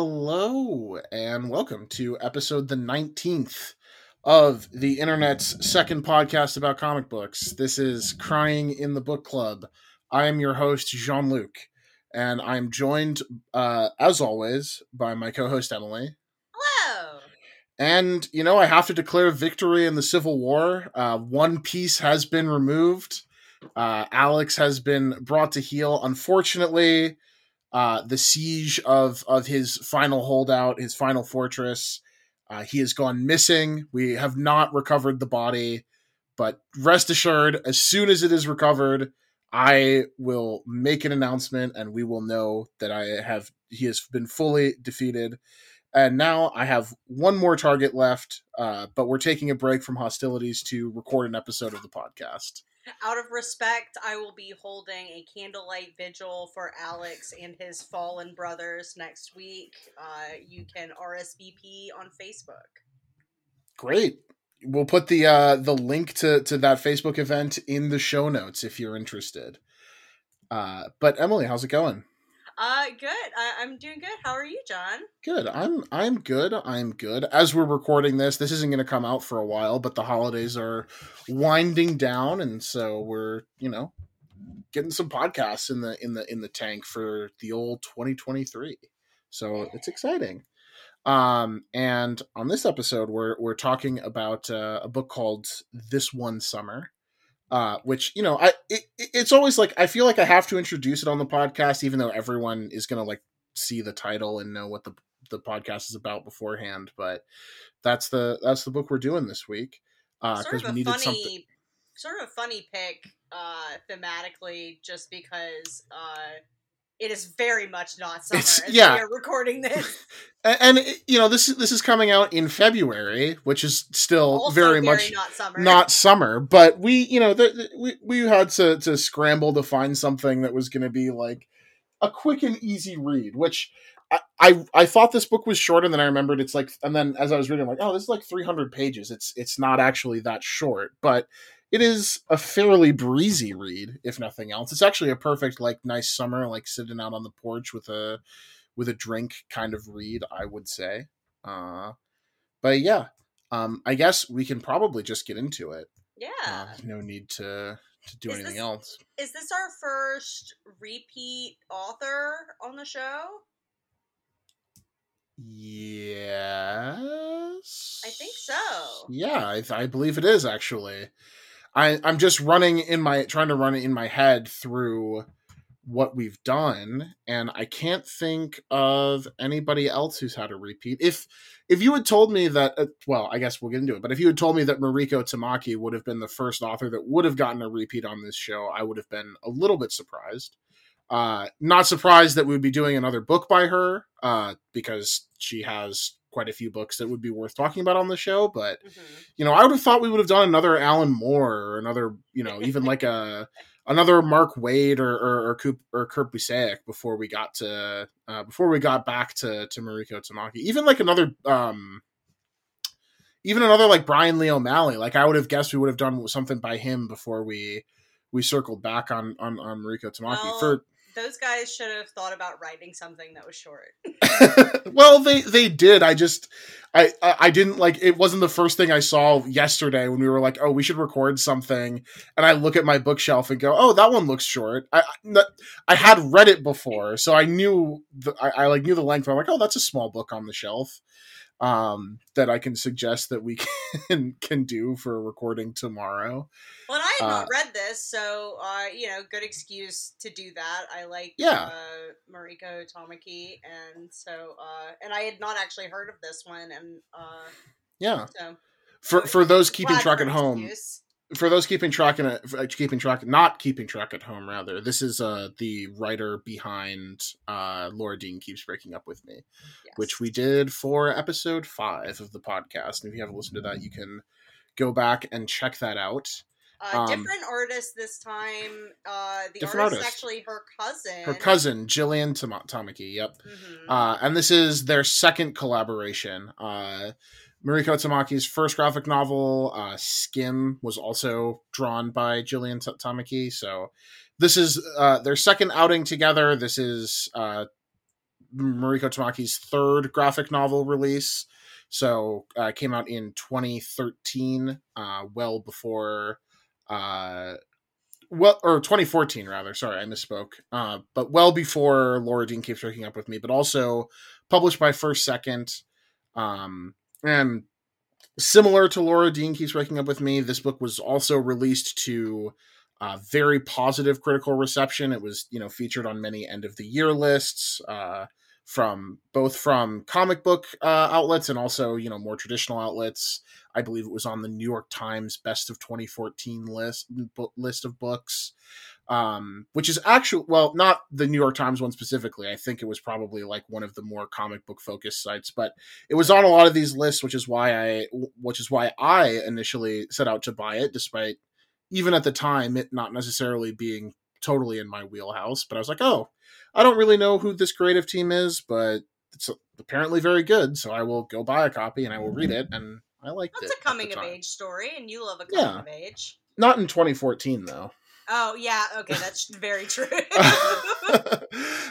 Hello, and welcome to episode the 19th of the internet's second podcast about comic books. This is Crying in the Book Club. I am your host, Jean Luc, and I'm joined, uh, as always, by my co host, Emily. Hello. And, you know, I have to declare victory in the Civil War. Uh, one piece has been removed. Uh, Alex has been brought to heel. Unfortunately, uh, the siege of of his final holdout, his final fortress, uh, he has gone missing. We have not recovered the body, but rest assured, as soon as it is recovered, I will make an announcement, and we will know that I have he has been fully defeated. And now I have one more target left, uh, but we're taking a break from hostilities to record an episode of the podcast. Out of respect, I will be holding a candlelight vigil for Alex and his fallen brothers next week. Uh, you can RSVP on Facebook. Great. We'll put the uh, the link to to that Facebook event in the show notes if you're interested. Uh, but Emily, how's it going? Uh, good. I- I'm doing good. How are you, John? Good. I'm I'm good. I'm good. As we're recording this, this isn't going to come out for a while, but the holidays are winding down, and so we're you know getting some podcasts in the in the in the tank for the old 2023. So it's exciting. Um, and on this episode, we're we're talking about uh, a book called This One Summer uh, which you know, I it, it's always like I feel like I have to introduce it on the podcast, even though everyone is gonna like see the title and know what the the podcast is about beforehand. But that's the that's the book we're doing this week because sort of we needed funny, something. sort of a funny pick, uh, thematically, just because uh, it is very much not summer It's- as yeah. we are recording this. A- And, you know, this is this is coming out in February, which is still Also very much not summer. not summer. But we, you know, the, the- we we had to to scramble to find something that was going to be like a quick and easy read, which. I, I, I thought this book was short and then I remembered it's like and then as I was reading I'm like oh this is like 300 pages it's it's not actually that short but it is a fairly breezy read if nothing else it's actually a perfect like nice summer like sitting out on the porch with a with a drink kind of read I would say uh but yeah um I guess we can probably just get into it yeah. uh, no need to to do Is anything this- else Is this our first repeat author on the show? Yes. I think so. Yeah, I, I believe it is actually. I I'm just running in my trying to run in my head through what we've done, and I can't think of anybody else who's had a repeat. If if you had told me that, uh, well, I guess we'll get into it. But if you had told me that Mariko Tamaki would have been the first author that would have gotten a repeat on this show, I would have been a little bit surprised. Uh, not surprised that we would be doing another book by her, uh, because she has quite a few books that would be worth talking about on the show. But Mhm. you know, I would have thought we would have done another Alan Moore or another, you know, even like a another Mark Waid or or or, Coop, or Kurt Busiek before we got to uh, before we got back to to Mariko Tamaki. Even like another um even another like Brian Lee O'Malley. Like I would have guessed we would have done something by him before we we circled back on on, on Mariko Tamaki Well, for Those guys should have thought about writing something that was short. well, they they did. I just I I didn't like it wasn't the first thing I saw yesterday when we were like, "Oh, we should record something." And I look at my bookshelf and go, "Oh, that one looks short." I I had read it before, so I knew the, I, I like knew the length. I'm like, "Oh, that's a small book on the shelf." Um, that I can suggest that we can can do for recording tomorrow. Well, I had Uh, not read this, so uh, you know, good excuse to do that. I like Yeah. uh, Mariko Tamaki, and so uh, and I had not actually heard of this one, and uh, Yeah, so for for those keeping track at home, excuse. For those keeping track and uh, keeping track not keeping track at home rather this is uh the writer behind uh laura dean keeps breaking up with me Yes. which we did for episode five of the podcast and if you haven't listened to that you can go back and check that out Uh, um, different artist this time. Uh, the Different artist, is actually her cousin. her cousin jillian Tam- tamaki yep Mhm. uh, and this is their second collaboration. Uh, Mariko Tamaki's first graphic novel, uh, Skim, was also drawn by Jillian Tamaki. So this is uh, their second outing together. This is uh, Mariko Tamaki's third graphic novel release. So uh, came out in 2013, uh, well before, uh, well, or 2014 rather. Sorry, I misspoke. Uh, but well before Laura Dean keeps breaking up with me, but also published by First Second, um, and similar to Laura Dean keeps breaking up with me. This book was also released to uh, very positive critical reception. It was, you know, featured on many end of the year lists uh, from both from comic book uh, outlets and also, you know, more traditional outlets. I believe it was on the New York Times Best of 2014 list list of books um, which is actually well, not the New York Times one specifically. I think it was probably like one of the more comic book focused sites, but it was on a lot of these lists, which is why I, which is why I initially set out to buy it, despite even at the time it not necessarily being totally in my wheelhouse. But I was like, oh, I don't really know who this creative team is, but it's apparently very good, so I will go buy a copy and I will read it, and I liked That's it. a coming of age story, and you love a coming yeah. of age. Not in 2014 though. Oh yeah, okay, that's very true.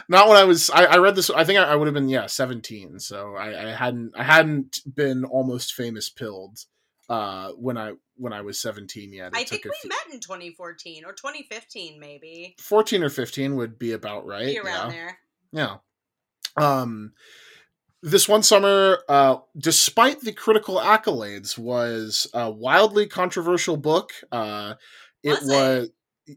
Not when I was. I, I read this. I think I, I, would have been yeah seventeen. So I, I, hadn't. I hadn't been almost famous pilled uh, when I when I was seventeen yet. It I think we f- met in twenty fourteen or twenty fifteen, maybe. Fourteen or fifteen would be about right. Be around yeah. there. Yeah. Um, this one summer, uh, despite the critical accolades, was a wildly controversial book. Uh, it was, was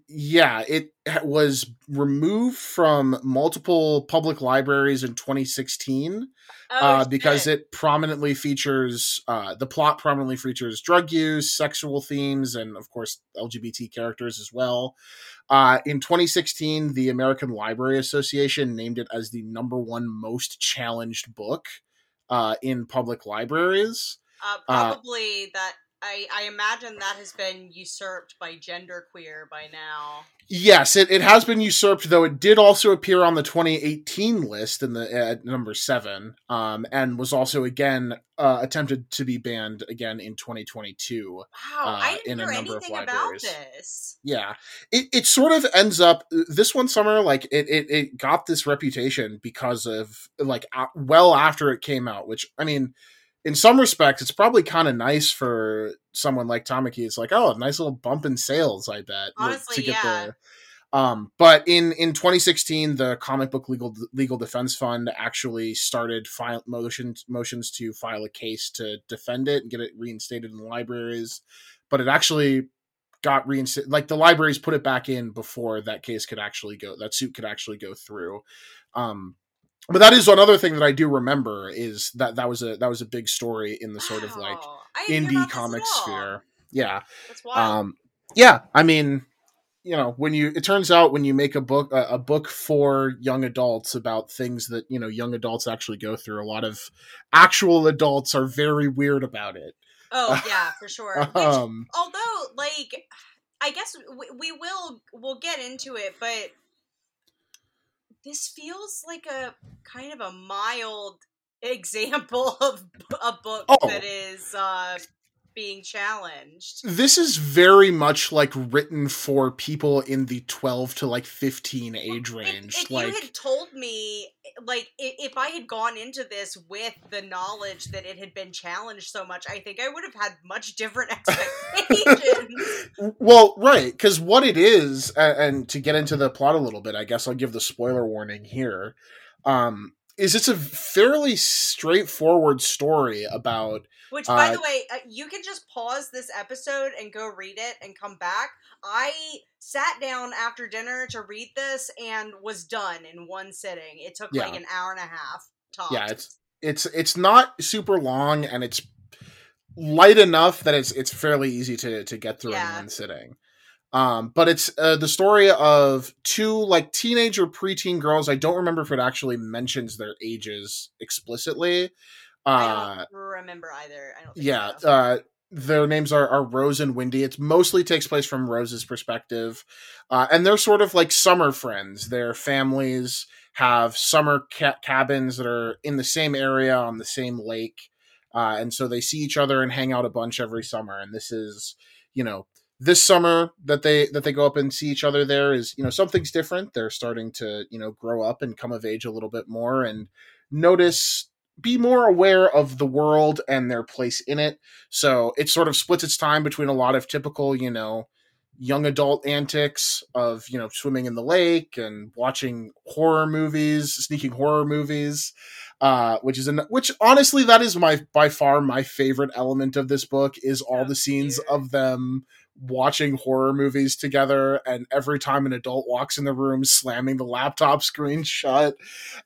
yeah, it was removed from multiple public libraries in 2016 oh, uh, because it prominently features uh, the plot prominently features drug use, sexual themes, and of course LGBT characters as well. Uh, in 2016, the American Library Association named it as the number one most challenged book uh, in public libraries. Uh, uh, probably that I, I imagine that has been usurped by genderqueer by now. Yes, it, it has been usurped, though it did also appear on the 2018 list in the at number seven, um, and was also again uh, attempted to be banned again in 2022. Wow, uh, I didn't in a number of libraries. about this. Yeah, it, it sort of ends up this one summer like it, it it got this reputation because of like well after it came out, which I mean in some respects, it's probably kind of nice for someone like Tamaki. It's like, oh, a nice little bump in sales, I bet. Honestly, to get yeah. The, um, but in in 2016, the comic book legal legal defense fund actually started file motions motions to file a case to defend it and get it reinstated in the libraries. But it actually got reinstated. Like the libraries put it back in before that case could actually go. That suit could actually go through. Um, but that is another thing that I do remember is that that was a that was a big story in the sort of like indie comic sphere. Yeah. Um yeah, I mean, you know, when you it turns out when you make a book a, a, book for young adults about things that, you know, young adults actually go through, a lot of actual adults are very weird about it. Oh, yeah, for sure. Which, um, although like I guess we, we will we'll get into it, but this feels like a kind of a mild example of a book oh. that is uh, being challenged. This is very much like written for people in the 12 to like 15 age range. If, if like you had told me like if I had gone into this with the knowledge that it had been challenged so much, I think I would have had much different expectations. well, right, cuz what it is and to get into the plot a little bit, I guess I'll give the spoiler warning here. Um is it's a fairly straightforward story about which by uh, the way uh, you can just pause this episode and go read it and come back i sat down after dinner to read this and was done in one sitting it took yeah. like an hour and a half tops. yeah it's it's it's not super long and it's light enough that it's it's fairly easy to to get through yeah. in one sitting um, but it's uh, the story of two like teenager preteen girls. I don't remember if it actually mentions their ages explicitly. Uh, I don't remember either. I don't. yeah, so. uh, their names are, are Rose and Windy. It mostly takes place from Rose's perspective, uh, and they're sort of like summer friends. Their families have summer ca- cabins that are in the same area on the same lake, uh, and so they see each other and hang out a bunch every summer. And this is, you know, this summer that they that they go up and see each other there is you know something's different. They're starting to you know grow up and come of age a little bit more and notice be more aware of the world and their place in it. So it sort of splits its time between a lot of typical you know young adult antics of you know swimming in the lake and watching horror movies sneaking horror movies uh, which is an which honestly that is my by far my favorite element of this book is all the scenes of them watching horror movies together and every time an adult walks in the room slamming the laptop screen shut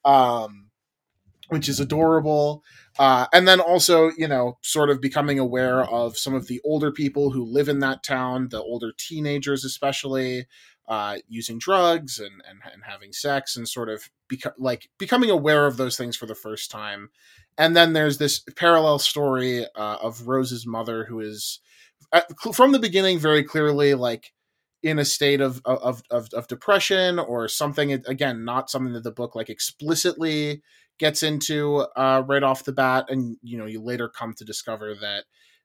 um, which is adorable. Uh, and then also you know sort of becoming aware of some of the older people who live in that town the older teenagers especially uh, using drugs and, and and having sex and sort of beco- like becoming aware of those things for the first time. And then there's this parallel story uh, of rose's mother who is from the beginning very clearly like in a state of of of, of depression or something again not something that the book like explicitly gets into uh, right off the bat and you know you later come to discover that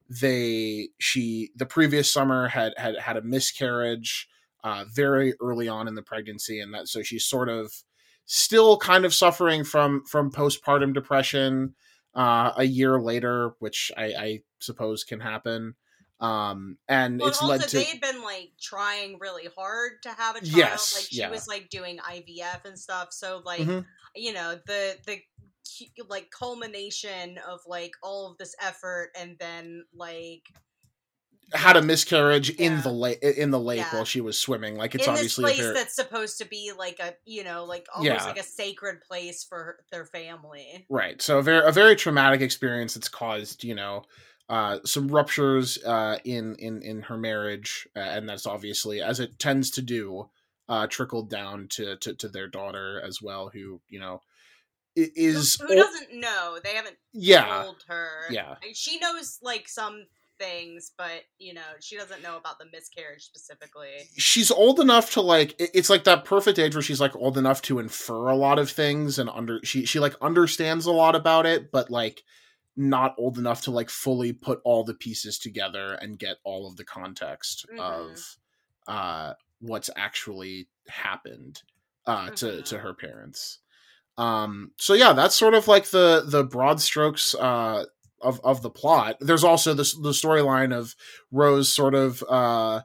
they she the previous summer had had had a miscarriage uh, very early on in the pregnancy and that so she's sort of still kind of suffering from from postpartum depression uh, a year later which I, I suppose can happen um and well, it's also, led to they had been like trying really hard to have a child yes, like she yeah. was like doing ivf and stuff so like mm-hmm. you know the the like culmination of like all of this effort and then like had a miscarriage yeah. in the lake in the lake yeah. while she was swimming like it's in obviously this place very... that's supposed to be like a you know like almost yeah. like a sacred place for their family right so a very a very traumatic experience that's caused you know uh, some ruptures uh, in in in her marriage, uh, and that's obviously as it tends to do, uh, trickled down to, to to their daughter as well, who you know is who, who doesn't know. They haven't yeah told her. Yeah, she knows like some things, but you know she doesn't know about the miscarriage specifically. She's old enough to like. It's like that perfect age where she's like old enough to infer a lot of things and under she she like understands a lot about it, but like not old enough to like fully put all the pieces together and get all of the context mm-hmm. of uh what's actually happened uh mm-hmm. to to mm-hmm. her parents um so yeah that's sort of like the the broad strokes uh of of the plot there's also this the storyline of rose sort of uh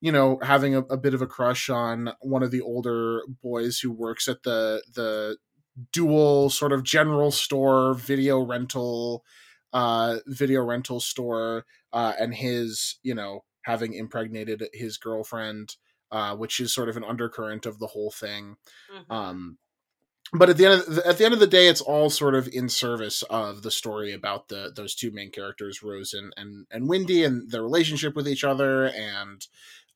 you know having a, a, bit of a crush on one of the older boys who works at the the dual sort of general store video rental uh video rental store uh and his you know having impregnated his girlfriend uh which is sort of an undercurrent of the whole thing mm-hmm. um but at the end of the, at the end of the day it's all sort of in service of the story about the those two main characters rose and and, and windy and their relationship with each other and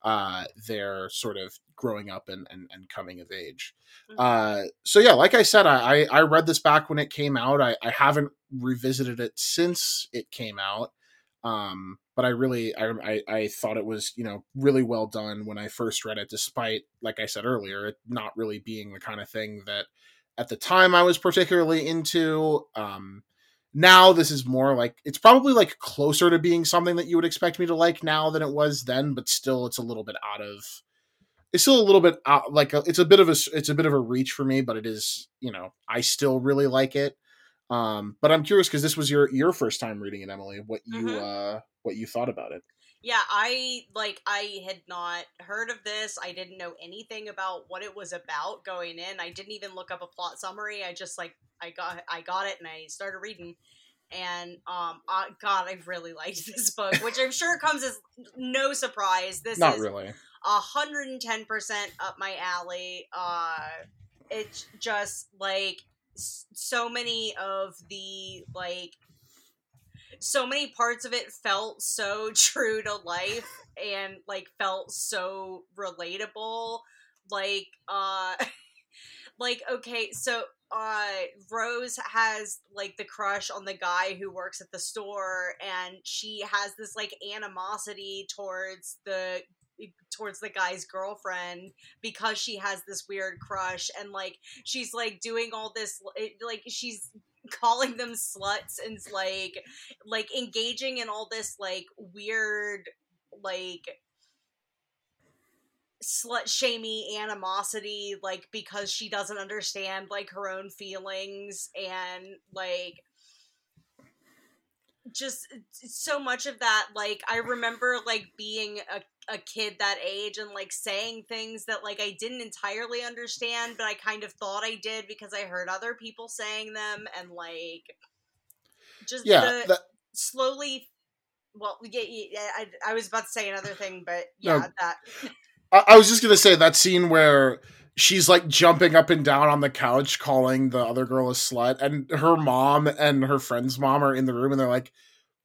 uh, their sort of growing up and, and, and coming of age. Mm-hmm. Uh, so yeah, like I said, I, I read this back when it came out. I, I haven't revisited it since it came out. Um, but I really, I, I, I thought it was, you know, really well done when I first read it, despite, like I said earlier, it not really being the kind of thing that at the time I was particularly into. Um, now this is more like it's probably like closer to being something that you would expect me to like now than it was then but still it's a little bit out of it's still a little bit out like a, it's a bit of a it's a bit of a reach for me but it is you know i still really like it um but i'm curious because this was your your first time reading it emily what you mm-hmm. uh what you thought about it yeah i like i had not heard of this. I didn't know anything about what it was about going in. I didn't even look up a plot summary. I just like i got i got it and i started reading. And um uh, god i really liked this book which i'm sure comes as no surprise. This is not is really. 110% up my alley. Uh it's just like so many of the like so many parts of it felt so true to life and like felt so relatable like uh like okay so uh rose has like the crush on the guy who works at the store and she has this like animosity towards the towards the guy's girlfriend because she has this weird crush and like she's like doing all this like she's calling them sluts and like like engaging in all this like weird like slut shamey animosity like because she doesn't understand like her own feelings and like just so much of that like i remember like being a, a kid that age and like saying things that like i didn't entirely understand but i kind of thought i did because i heard other people saying them and like just yeah the that... slowly well yeah, yeah I, I was about to say another thing but yeah no, that I, I was just gonna say that scene where she's like jumping up and down on the couch calling the other girl a slut and her uh-huh. mom and her friend's mom are in the room and they're like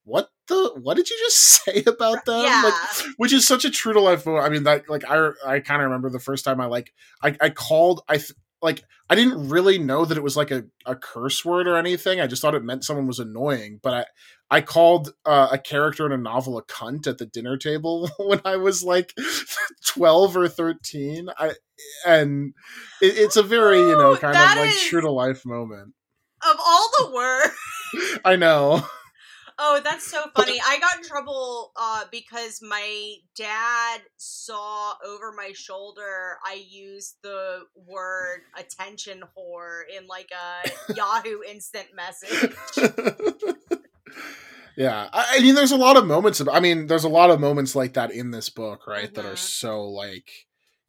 what the what did you just say about them yeah. like which is such a true to life moment i mean that like i i kind of remember the first time i like i i called i th- like I didn't really know that it was like a, a curse word or anything. I just thought it meant someone was annoying. But I I called uh, a character in a novel a cunt at the dinner table when I was like twelve or thirteen. I and it, it's a very you know kind of like true to life moment. Of all the words, I know. Oh, that's so funny. I got in trouble uh, because my dad saw over my shoulder I used the word attention whore in like a Yahoo instant message. yeah. I, I, mean, there's a lot of moments of, I mean, there's a lot of moments like that in this book, right? Mm-hmm. That are mm-hmm. so like,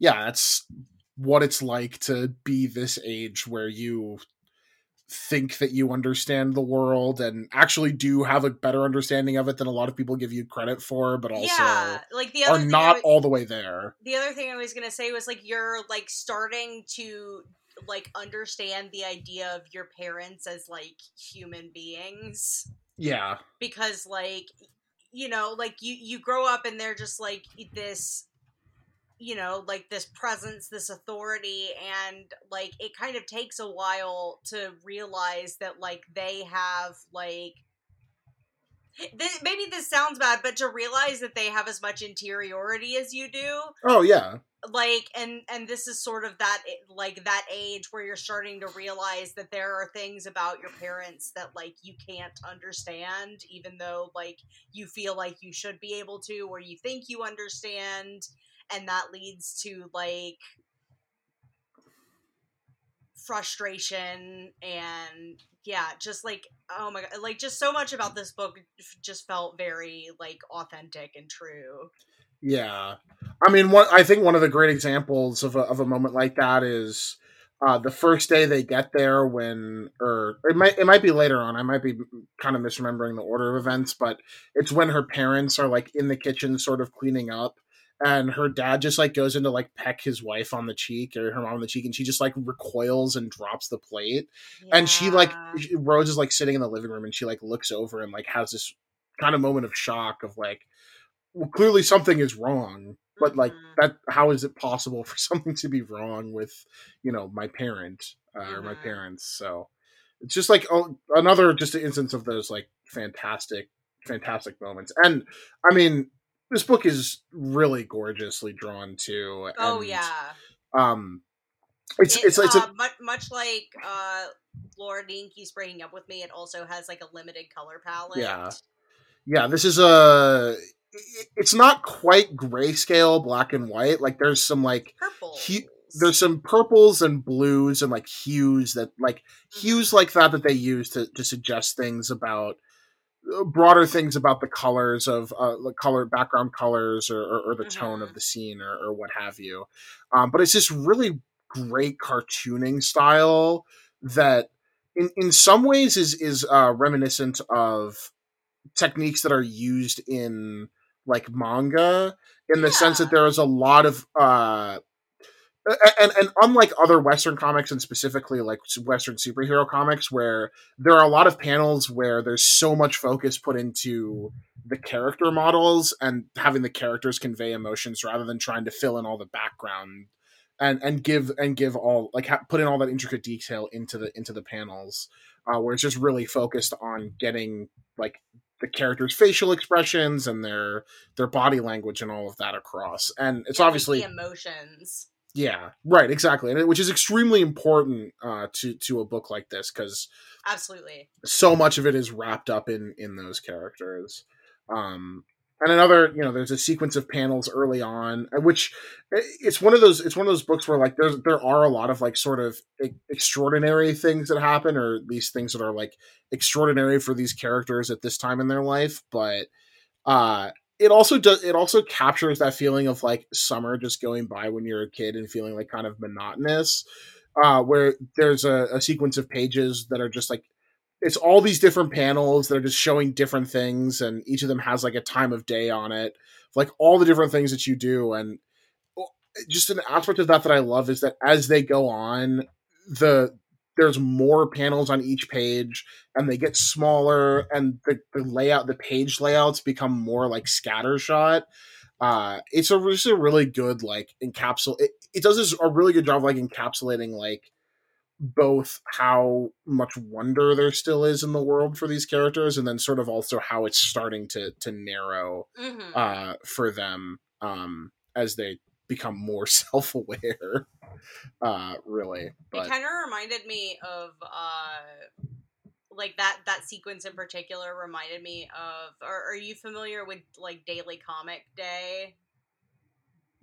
yeah, that's what it's like to be this age where you think that you understand the world and actually do have a better understanding of it than a lot of people give you credit for, but also yeah, like the other are not was, all the way there. The other thing I was gonna say was like you're like starting to like understand the idea of your parents as like human beings. Yeah. Because like you know, like you you grow up and they're just like this you know like this presence this authority and like it kind of takes a while to realize that like they have like th- maybe this sounds bad but to realize that they have as much interiority as you do oh yeah. like and and this is sort of that eh, like that age where you're starting to realize that there are things about your parents that like you can't understand even though like you feel like you should be able to or you think you understand and that leads to like frustration and yeah just like oh my god like just so much about this book just felt very like authentic and true. Yeah. I mean what i think one of the great examples of a, of a moment like that is uh, the first day they get there when or it might it might be later on i might be kind of misremembering the order of events but it's when her parents are like in the kitchen sort of cleaning up and her dad just like goes into like peck his wife on the cheek or her mom on the cheek and she just like recoils and drops the plate yeah. and she like rose is like sitting in the living room and she like looks over and like has this kind of moment of shock of like well, clearly something is wrong but mm-hmm. like that how is it possible for something to be wrong with you know my parent uh, mm-hmm. or my mm-hmm. parents so it's just like oh, another just an instance of those like fantastic fantastic moments and i mean this book is really gorgeously drawn too. Oh yeah. Um, it's it, it's, it's uh, a, much much like uh, Laura Keeps breaking up with me. It also has like a limited color palette. Yeah, yeah. This is a. It's not quite grayscale, black and white. Like there's some like purple. there's some purples and blues and like hues that like mm-hmm. hues like that that they use to to suggest things about broader things about the colors of uh, the color background colors or, or, or the mm-hmm. tone of the scene or, or what have you um, but it's this really great cartooning style that in, in some ways is is uh, reminiscent of techniques that are used in like manga in the sense that there is a lot of uh, and and unlike other western comics and specifically like western superhero comics where there are a lot of panels where there's so much focus put into the character models and having the characters convey emotions rather than trying to fill in all the background and and give and give all like ha- put in all that intricate detail into the into the panels uh, where it's just really focused on getting like the characters' facial expressions and their their body language and all of that across. And it's obviously emotions. Yeah, right, exactly, and it, which is extremely important uh, to to a book like this because absolutely so much of it is wrapped up in in those characters. Um, and another you know there's a sequence of panels early on uh, which uh, it's one of those it's one of those books where like there's there are a lot of like sort of extraordinary things that happen or these things that are like extraordinary for these characters at this time in their life but uh it also does it also captures that feeling of like summer just going by when you're a kid and feeling like kind of monotonous uh where there's a, a sequence of pages that are just like it's all these different panels that are just showing different things and each of them has like a time of day on it like all the different things that you do and just an aspect of that that i love is that as they go on the there's more panels on each page and they get smaller and the, the layout the page layouts become more like scattershot uh it's a, it's a really good like encapsulate it, it does this a really good job like encapsulating like both how much wonder there still is in the world for these characters and then sort of also how it's starting to to narrow mm-hmm. uh for them um as they become more self-aware uh really but... it kind of reminded me of uh like that that sequence in particular reminded me of or are you familiar with like daily comic day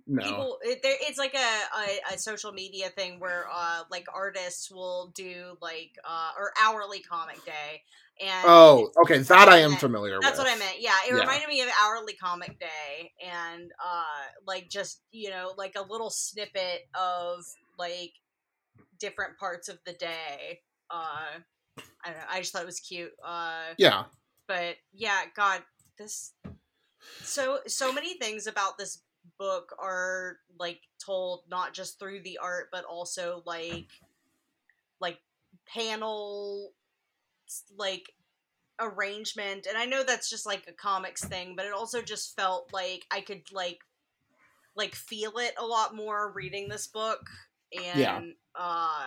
no. people it, it's like a, a, a, social media thing where uh like artists will do like uh or hourly comic day and oh okay that i am familiar with. that's with. what i meant yeah it yeah. reminded me of hourly comic day and uh like just you know like a little snippet of like different parts of the day uh i don't know i just thought it was cute uh yeah but yeah god this so so many things about this book are like told not just through the art but also like like panel like arrangement and i know that's just like a comics thing but it also just felt like i could like like feel it a lot more reading this book and yeah. uh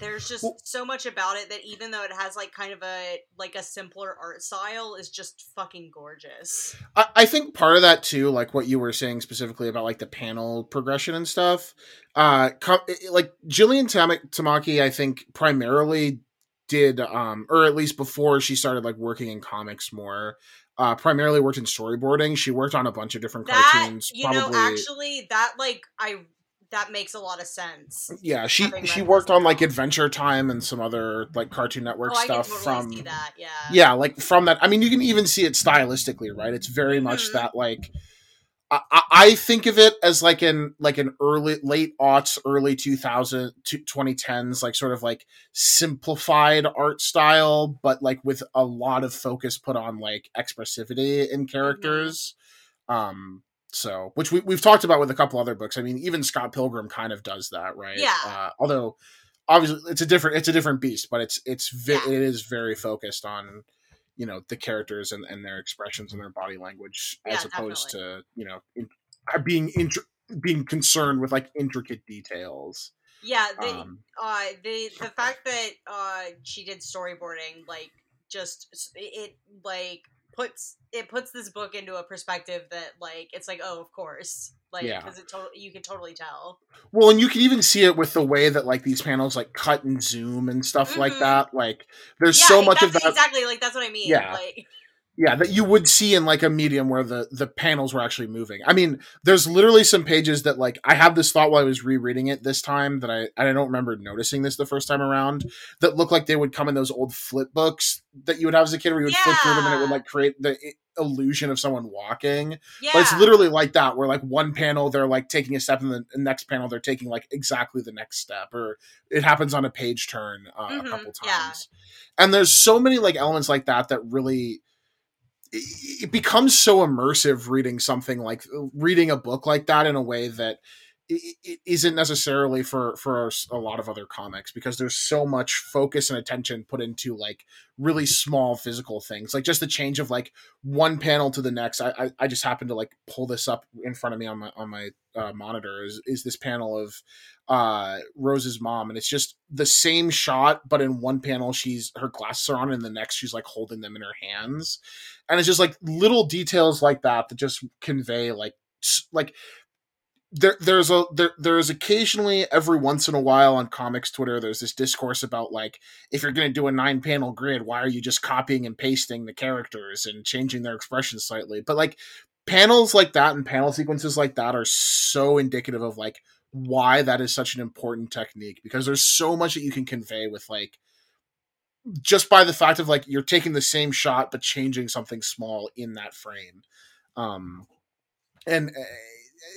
there's just so much about it that even though it has like kind of a like a simpler art style is just fucking gorgeous I, I, think part of that too like what you were saying specifically about like the panel progression and stuff uh com- like jillian Tam- tamaki i think primarily did um or at least before she started like working in comics more uh, primarily worked in storyboarding. She worked on a bunch of different that, cartoons. You probably... know, actually, that like I that makes a lot of sense. Yeah, she she worked on like Adventure Time and some other like Cartoon Network oh, stuff totally from that. Yeah, yeah, like from that. I mean, you can even see it stylistically, right? It's very mm-hmm. much that like. I, I think of it as like an like an early late aughts early 2000 2010s like sort of like simplified art style but like with a lot of focus put on like expressivity in mm-hmm. characters um so, which we, we've talked about with a couple other books. I mean, even Scott Pilgrim kind of does that, right? Yeah. Uh, although, obviously, it's a different it's a different beast, but it's it's vi- yeah. it is very focused on you know the characters and, and their expressions and their body language as opposed definitely. to you know in, uh, being int- being concerned with like intricate details. Yeah, the um, uh, the the fact that uh, she did storyboarding like just it like puts it puts this book into a perspective that like it's like oh of course. Like because yeah. it to- you can totally tell. Well and you can even see it with the way that like these panels like cut and zoom and stuff mm-hmm. like that. Like there's yeah, so much of that exactly like that's what i mean. Yeah. Like yeah that you would see in like a medium where the the panels were actually moving i mean there's literally some pages that like i have this thought while i was rereading it this time that i i don't remember noticing this the first time around that look like they would come in those old flip books that you would have as a kid where you would yeah. flip through them and it would like create the illusion of someone walking yeah. but it's literally like that where like one panel they're like taking a step and the next panel they're taking like exactly the next step or it happens on a page turn uh, mm-hmm. a couple times yeah. and there's so many like elements like that that really it becomes so immersive reading something like reading a book like that in a way that it isn't necessarily for for a lot of other comics because there's so much focus and attention put into like really small physical things like just the change of like one panel to the next. I i, I just happened to like pull this up in front of me on my on my uh, monitor is is this panel of uh rose's mom and it's just the same shot but in one panel she's her glasses are on and the next she's like holding them in her hands. And it's just like little details like that that just convey like like there there's a there there's occasionally every once in a while on comics Twitter there's this discourse about like if you're going to do a nine panel grid why are you just copying and pasting the characters and changing their expressions slightly? But like panels like that and panel sequences like that are so indicative of like why that is such an important technique because there's so much that you can convey with like just by the fact of like you're taking the same shot but changing something small in that frame. Um and eh,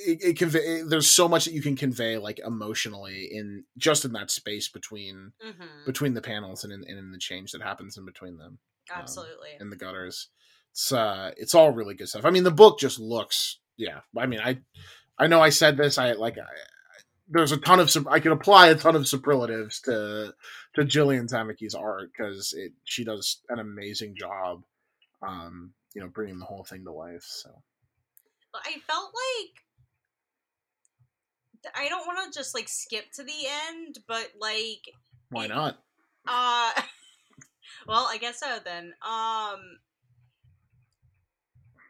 it, it convey there's so much that you can convey like emotionally in just in that space between mm-hmm. between the panels and in, and in the change that happens in between them um, absolutely um, in the gutters it's uh it's all really good stuff i mean the book just looks yeah i mean i i know i said this i like I, there's a ton of I can apply a ton of superlatives to to Jillian Tamaki's art because it she does an amazing job, um, you know, bringing the whole thing to life. So I felt like I don't want to just like skip to the end, but like why not? Uh, well, I guess so then. Um,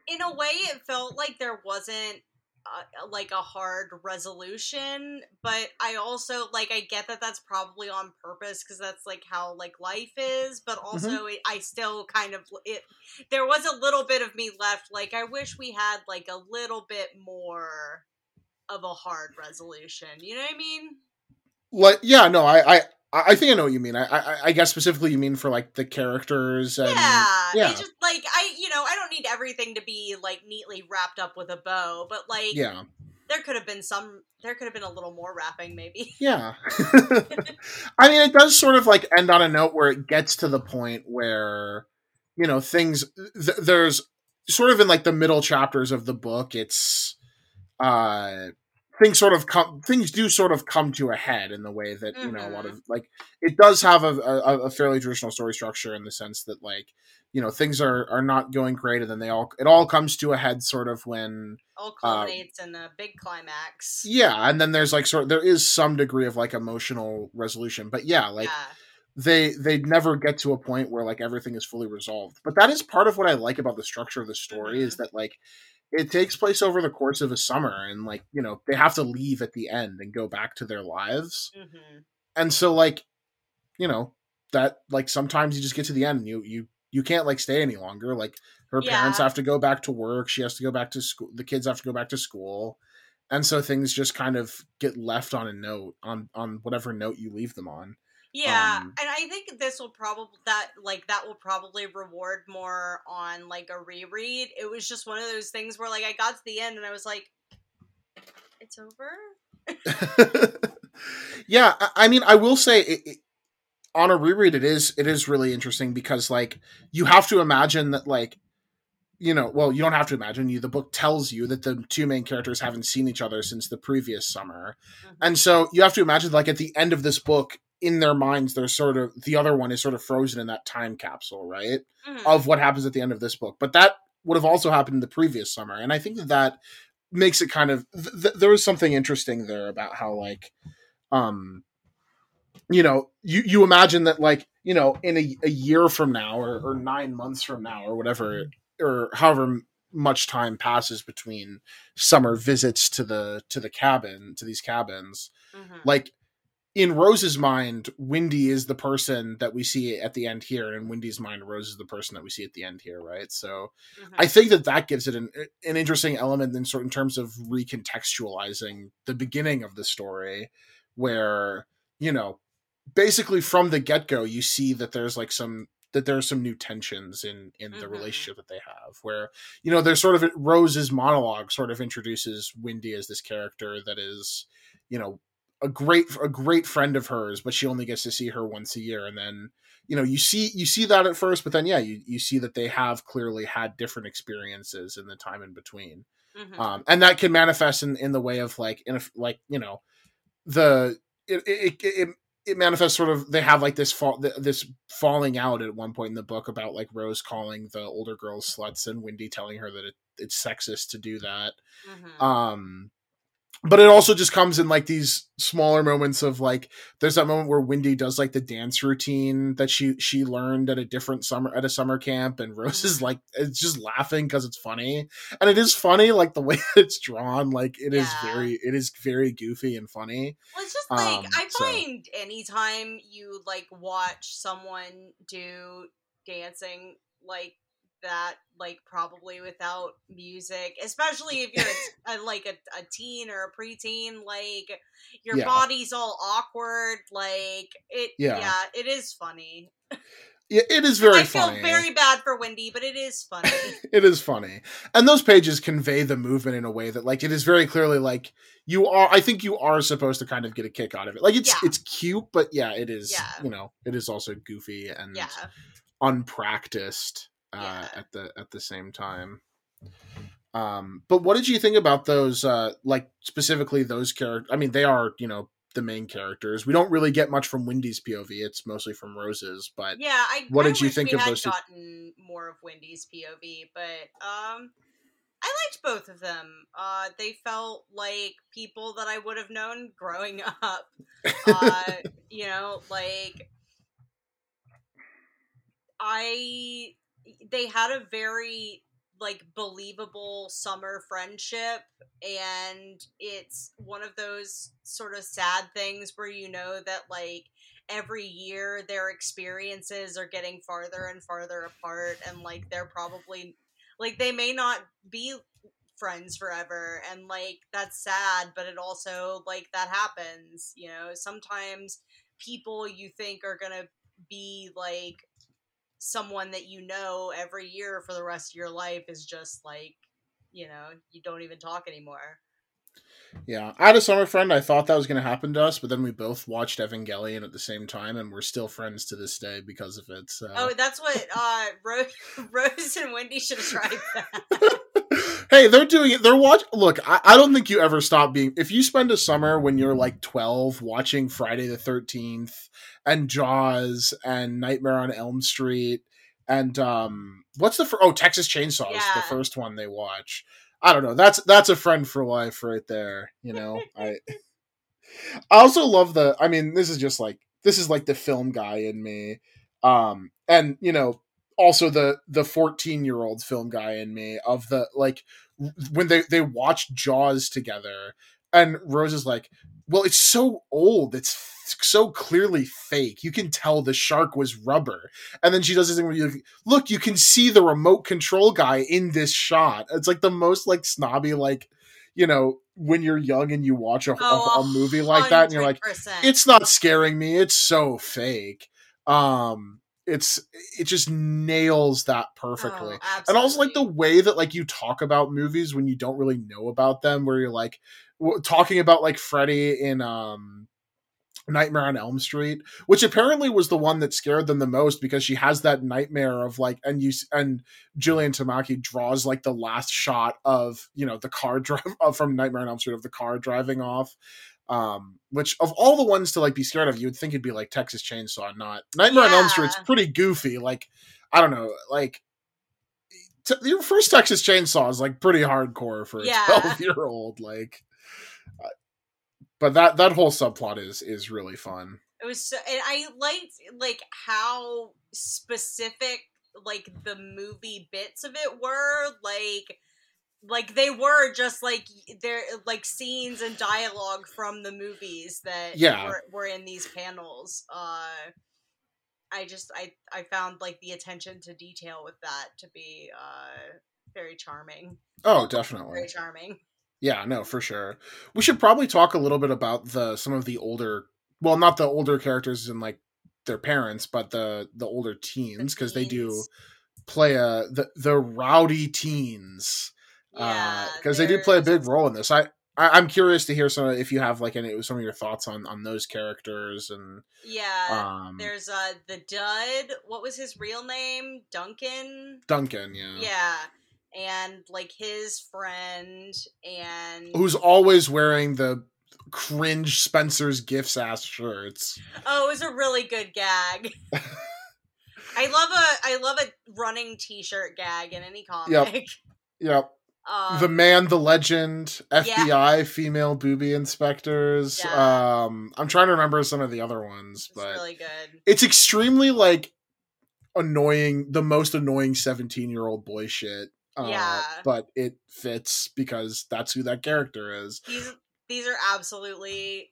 in a way, it felt like there wasn't uh, like a hard resolution but i also like i get that that's probably on purpose because that's like how like life is but mm-hmm. also mm-hmm. it, i still kind of it there was a little bit of me left like i wish we had like a little bit more of a hard resolution you know what i mean like yeah no i i I think I know what you mean. I, I, I guess specifically you mean for like the characters. And, yeah, yeah. just like I, you know, I don't need everything to be like neatly wrapped up with a bow, but like, yeah, there could have been some. There could have been a little more wrapping, maybe. Yeah, I mean, it does sort of like end on a note where it gets to the point where you know things. Th- there's sort of in like the middle chapters of the book. It's uh things sort of come things do sort of come to a head in the way that you know a lot mm-hmm. of like it does have a, a, a, fairly traditional story structure in the sense that like you know things are are not going great and then they all it all comes to a head sort of when all uh, culminates uh, in a big climax yeah and then there's like sort of there is some degree of like emotional resolution but yeah like yeah. they they never get to a point where like everything is fully resolved but that is part of what i like about the structure of the story mm-hmm. is that like it takes place over the course of a summer and like you know they have to leave at the end and go back to their lives. Mm-hmm. and so like you know that like sometimes you just get to the end and you you you can't like stay any longer. Like her yeah. parents have to go back to work. She has to go back to school the kids have to go back to school. And so things just kind of get left on a note on on whatever note you leave them on yeah, um, and I think this will probably that like that will probably reward more on like a reread. It was just one of those things where like I got to the end and I was like, "It's over." yeah, I mean, I will say it, it, on a reread, it is it is really interesting because like you have to imagine that like you know, well, you don't have to imagine. You the book tells you that the two main characters haven't seen each other since the previous summer, mm-hmm. and so you have to imagine like at the end of this book, in their minds they're sort of the other one is sort of frozen in that time capsule right mm-hmm. of what happens at the end of this book but that would have also happened in the previous summer and i think that that makes it kind of th- there was something interesting there about how like um you know you you imagine that like you know in a, a year from now or, or nine months from now or whatever or however much time passes between summer visits to the to the cabin to these cabins mm-hmm. like in Rose's mind, Windy is the person that we see at the end here, and in Windy's mind, Rose is the person that we see at the end here, right? So, mm-hmm. I think that that gives it an an interesting element in certain terms of recontextualizing the beginning of the story, where you know, basically from the get go, you see that there's like some that there are some new tensions in in the mm-hmm. relationship that they have, where you know, there's sort of Rose's monologue sort of introduces Windy as this character that is, you know a great a great friend of hers, but she only gets to see her once a year, and then you know you see you see that at first, but then yeah, you you see that they have clearly had different experiences in the time in between, mm-hmm. um, and that can manifest in in the way of like in a, like you know the it, it it, it manifests sort of they have like this fall this falling out at one point in the book about like Rose calling the older girls sluts and Windy telling her that it, it's sexist to do that. Mm-hmm. Um but it also just comes in like these smaller moments of like there's that moment where Windy does like the dance routine that she she learned at a different summer at a summer camp and Rose is mm-hmm. like it's just laughing because it's funny and it is funny like the way it's drawn like it yeah. is very it is very goofy and funny. Well, it's just like um, I find so. anytime you like watch someone do dancing like that like probably without music especially if you're a, a, like a, a, teen or a preteen like your yeah. body's all awkward like it yeah. yeah it is funny yeah, it is very I feel funny. very bad for Windy, but it is funny. it is funny. And those pages convey the movement in a way that like it is very clearly like you are I think you are supposed to kind of get a kick out of it. Like it's yeah. it's cute, but yeah, it is, yeah. you know, it is also goofy and unpracticed uh, yeah. at the at the same time. Um, but what did you think about those? Uh, like specifically those characters. I mean, they are you know the main characters. We don't really get much from Windy's POV. It's mostly from Rose's. But yeah, I what did you think of those? Gotten two? more of Windy's POV, but um, I liked both of them. Uh, they felt like people that I would have known growing up. Uh, you know, like I they had a very like believable summer friendship and it's one of those sort of sad things where you know that like every year their experiences are getting farther and farther apart and like they're probably like they may not be friends forever and like that's sad but it also like that happens you know? Sometimes people you think are gonna be like someone that you know every year for the rest of your life is just like you know you don't even talk anymore. Yeah i had a summer friend i thought that was going to happen to us but then we both watched evangelion at the same time and we're still friends to this day because of it so oh that's what uh rose, rose and windy should have tried that hey, they're doing it. They're watch. Look, I, I don't think you ever stop being. If you spend a summer when you're like 12 watching Friday the 13th and Jaws and Nightmare on Elm Street and um, what's the fir- oh Texas Chainsaw is the first one they watch. I don't know. That's that's a friend for life right there. You know, I I also love the. I mean, this is just like this is like the film guy in me. Um, and you know, also the the 14 year old film guy in me of the like when they they watch jaws together and rose is like well it's so old. It's so clearly fake. You can tell the shark was rubber. And then she does this thing where you look you can see the remote control guy in this shot. It's like the most like snobby like you know when you're young and you watch a, oh, a, a movie like that and you're like it's not scaring me. It's so fake. Um it's it just nails that perfectly. Oh, and also like the way that like you talk about movies when you don't really know about them where you're like w- talking about like freddy in um nightmare on elm street which apparently was the one that scared them the most because she has that nightmare of like and you and jillian tamaki draws like the last shot of you know the car drive from nightmare on elm street of the car driving off um, which of all the ones to like be scared of, you would think it'd be like Texas Chainsaw, not Nightmare yeah. on Elm Street's pretty goofy. Like, I don't know, like t- your first Texas Chainsaw is like pretty hardcore for a yeah. twelve year old. Like, uh, but that that whole subplot is is really fun. It was, so, and I liked like how specific like the movie bits of it were, like like they were just like they're like scenes and dialogue from the movies that yeah. were, were in these panels uh i just i i found like the attention to detail with that to be uh very charming. Oh definitely. Very charming. Yeah no for sure. We should probably talk a little bit about the some of the older well not the older characters and like their parents but the the older teens because the they do play a the the rowdy teens yeah, because uh, they do play a big role in this. I, I am curious to hear some if you have like any some of your thoughts on on those characters and yeah. Um, there's uh the Dud. What was his real name? Duncan. Duncan. Yeah. Yeah. And like his friend and who's always wearing the cringe Spencer's gifts ass shirts. Oh, it was a really good gag. I love a I love a running T-shirt gag in any comic. Yep. Yep Um, the man, the legend, FBI, yeah. female booby inspectors. Yeah. Um, I'm trying to remember some of the other ones, it's but really good. It's extremely like annoying, the most annoying 17 year old boy shit. Uh, yeah, but it fits because that's who that character is. These these are absolutely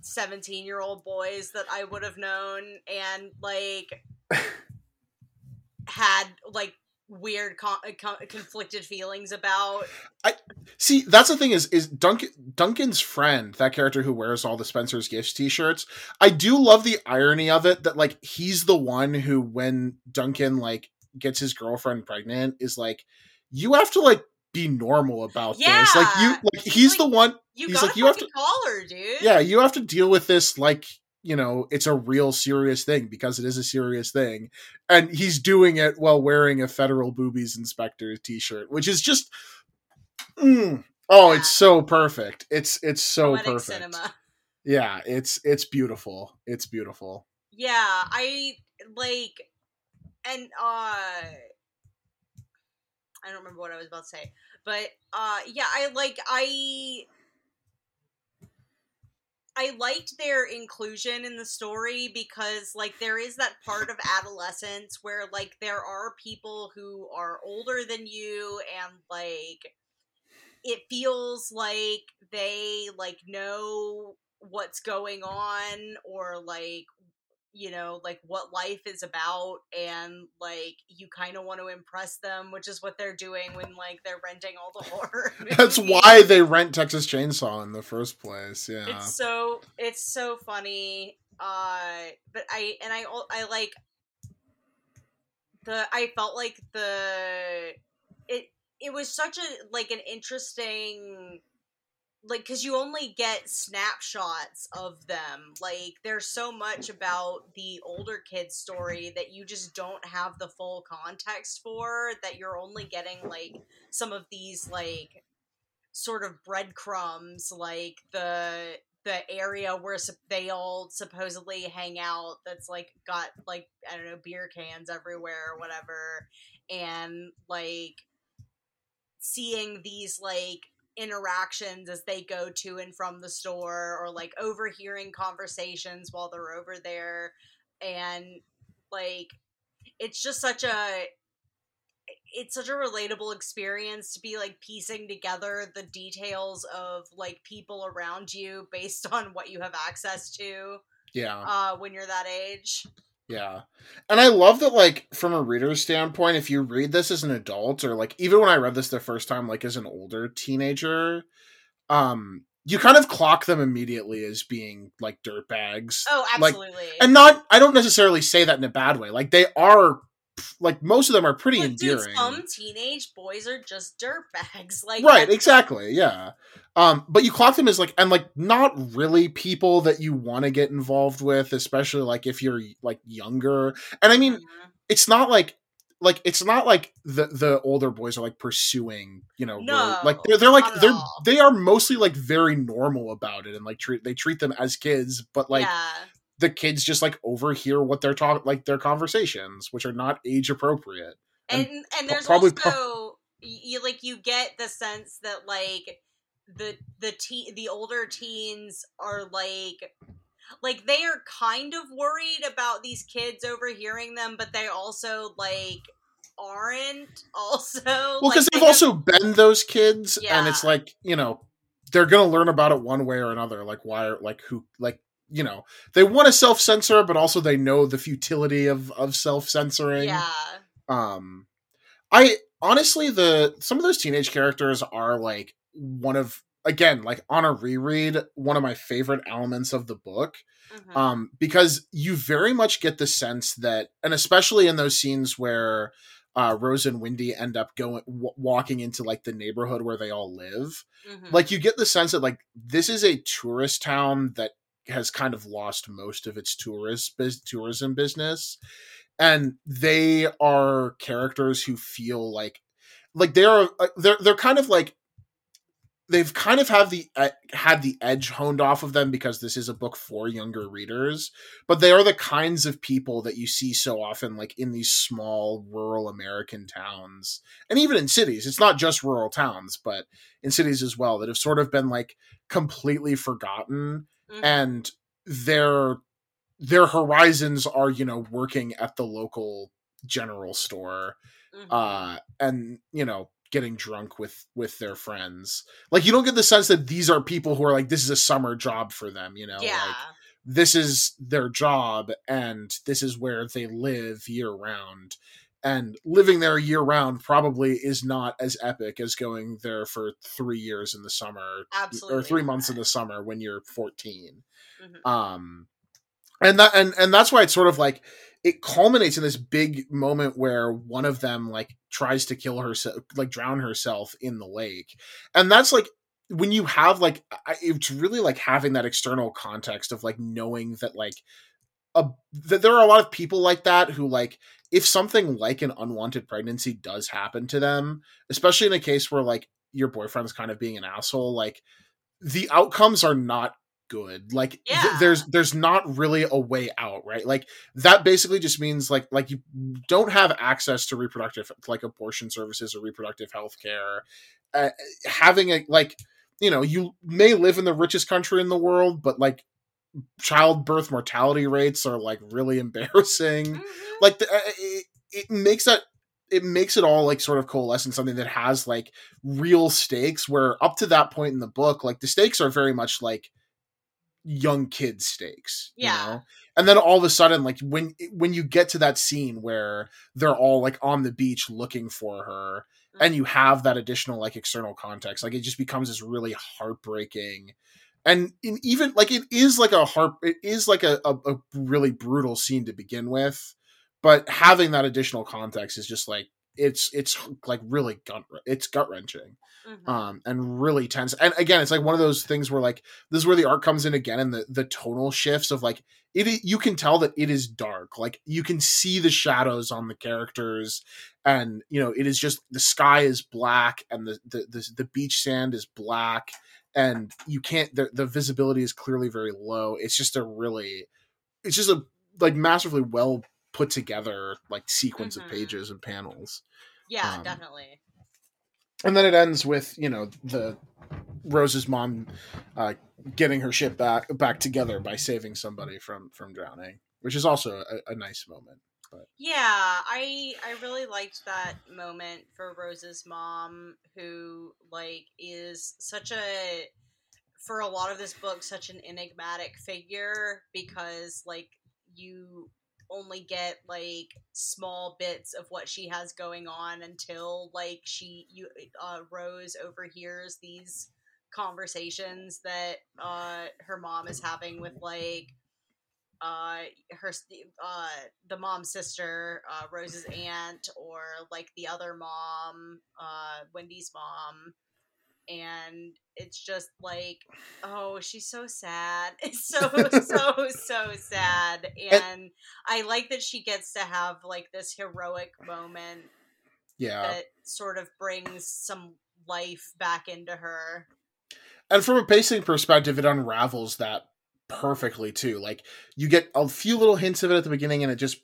17 year old boys that I would have known and like had like weird con- uh, con- conflicted feelings about i see that's the thing is is duncan duncan's friend that character who wears all the spencer's gifts t-shirts i do love the irony of it that like he's the one who when duncan like gets his girlfriend pregnant is like you have to like be normal about yeah. this like you like he's, he's like, the one you he's like you have to call her dude yeah you have to deal with this like you know it's a real serious thing because it is a serious thing and he's doing it while wearing a federal boobies inspector t-shirt which is just mm, oh yeah. it's so perfect it's it's so Poetic perfect cinema. yeah it's it's beautiful it's beautiful yeah i like and uh i don't remember what i was about to say but uh yeah i like i I liked their inclusion in the story because like there is that part of adolescence where like there are people who are older than you and like it feels like they like know what's going on or like you know like what life is about and like you kind of want to impress them which is what they're doing when like they're renting all the horror movies. that's why they rent texas chainsaw in the first place yeah it's so it's so funny uh but i and i i like the i felt like the it it was such a like an interesting like because you only get snapshots of them. Like there's so much about the older kids story that you just don't have the full context for that you're only getting like some of these like sort of breadcrumbs like the the area where they all supposedly hang out that's like got like i don't know beer cans everywhere or whatever. And like seeing these like interactions as they go to and from the store or like overhearing conversations while they're over there. And like it's just such a it's such a relatable experience to be like piecing together the details of like people around you based on what you have access to yeah. uh when you're that age yeah. And I love that like from a reader's standpoint, if you read this as an adult or like even when I read this the first time like as an older teenager, um you kind of clock them immediately as being like dirt bags. Oh, absolutely. Like, and not I don't necessarily say that in a bad way. Like they are like most of them are pretty but endearing. Dude, some teenage boys are just dirt bags. Like Right, exactly. Yeah. Um, but you clock them as like and like not really people that you want to get involved with, especially like if you're like younger. And I mean, mm-hmm. it's not like like it's not like the the older boys are like pursuing you know no, like they're, they're like they're all. they are mostly like very normal about it and like treat they treat them as kids but like yeah the kids just like overhear what they're talking like their conversations which are not age appropriate and and, and there's probably also pro- you like you get the sense that like the the teen the older teens are like like they are kind of worried about these kids overhearing them but they also like aren't also well because like, they've they also been those kids yeah. and it's like you know they're gonna learn about it one way or another like why are like who like you know they want to self censor, but also they know the futility of of self censoring. Yeah. Um, I honestly the some of those teenage characters are like one of again like on a reread one of my favorite elements of the book mm-hmm. um because you very much get the sense that and especially in those scenes where uh, Rose and Windy end up going w- walking into like the neighborhood where they all live. Mm-hmm. Like you get the sense that like this is a tourist town that has kind of lost most of its tourist biz- tourism business. And they are characters who feel like like they are uh, they're they're kind of like they've kind of have the uh, had the edge honed off of them because this is a book for younger readers but they are the kinds of people that you see so often like in these small rural american towns and even in cities. It's not just rural towns but in cities as well that have sort of been like completely forgotten mm-hmm. and their their horizons are you know working at the local general store mm-hmm. uh and you know getting drunk with with their friends. Like you don't get the sense that these are people who are like this is a summer job for them, you know. Yeah. Like this is their job and this is where they live year round. And living there year round probably is not as epic as going there for three years in the summer, Absolutely or three not. months in the summer when you're 14. Mm-hmm. Um, and that and and that's why it's sort of like it culminates in this big moment where one of them like tries to kill herself like drown herself in the lake and that's like when you have like it's really like having that external context of like knowing that like a, that there are a lot of people like that who like if something like an unwanted pregnancy does happen to them especially in a case where like your boyfriend's kind of being an asshole like the outcomes are not good. Like yeah. th- there's there's not really a way out right? Like that basically just means like like you don't have access to reproductive like abortion services or reproductive health care. Uh, having a like you know you may live in the richest country in the world but like childbirth mortality rates are like really embarrassing mm-hmm. like the, uh, it, it makes that it makes it all like sort of coalesce in something that has like real stakes where up to that point in the book like the stakes are very much like young kid stakes yeah you know? and then all of a sudden like when when you get to that scene where they're all like on the beach looking for her mm-hmm. and you have that additional like external context like it just becomes this really heartbreaking and in, even like it is like a harp it is like a, a, a really brutal scene to begin with but having that additional context is just like it's it's like really gut it's gut wrenching mm-hmm. um and really tense and again it's like one of those things where like this is where the art comes in again and the the tonal shifts of like it you can tell that it is dark like you can see the shadows on the characters and you know it is just the sky is black and the the the, the beach sand is black and you can't the, the visibility is clearly very low it's just a really it's just a like massively well put together like sequence mm-hmm. of pages and panels. Yeah, um, definitely. And then it ends with you know the Rose's mom uh, getting her ship back back together by saving somebody from from drowning, which is also a, a nice moment. But. Yeah, I I really liked that moment for Rose's mom, who like is such a for a lot of this book such an enigmatic figure because like you only get like small bits of what she has going on until like she you uh, Rose overhears these conversations that uh her mom is having with like uh her uh the mom's sister uh rose's aunt or like the other mom uh windy's mom and it's just like oh she's so sad it's so so so sad and i like that she gets to have like this heroic moment yeah. that sort of brings some life back into her. And from a pacing perspective it unravels that perfectly too like you get a few little hints of it at the beginning and it just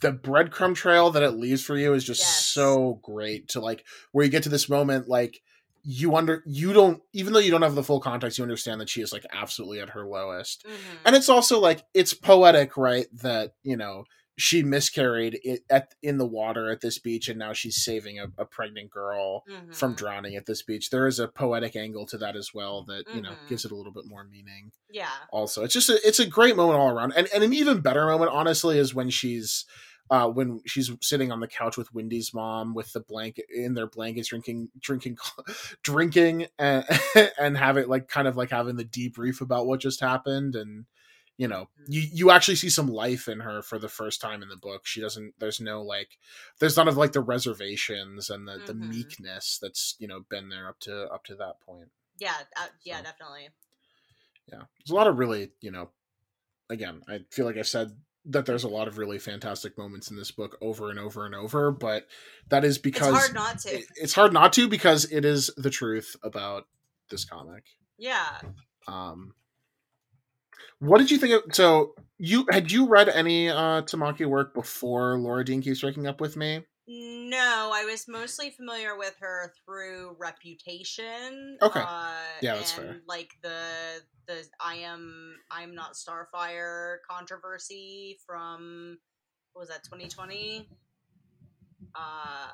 the breadcrumb trail that it leaves for you is just yes. so great to like where you get to this moment like you under you don't even though you don't have the full context you understand that she is like absolutely at her lowest mm-hmm. and it's also like it's poetic right that you know she miscarried it at in the water at this beach and now she's saving a, a pregnant girl mm-hmm. from drowning at this beach there is a poetic angle to that as well that you mm-hmm. know gives it a little bit more meaning yeah also it's just a, it's a great moment all around and, and an even better moment honestly is when she's uh, when she's sitting on the couch with Windy's mom with the blanket in their blankets, drinking, drinking, drinking, and and have it like kind of like having the debrief about what just happened, and you know, you you actually see some life in her for the first time in the book. She doesn't. There's no like, there's none of like the reservations and the mm-hmm. the meekness that's you know been there up to up to that point. Yeah, uh, yeah, so, definitely. Yeah, there's a lot of really you know, again, I feel like I said that there's a lot of really fantastic moments in this book over and over and over, but that is because it's hard not to. It's hard not to because it is the truth about this comic. Yeah. Um, what did you think of? So you had you read any uh Tamaki work before Laura Dean keeps breaking up with me? No, I was mostly familiar with her through Reputation. Okay. Uh, Yeah, that's and, fair. Like the the I am I'm not Starfire controversy from what was that 2020? Uh,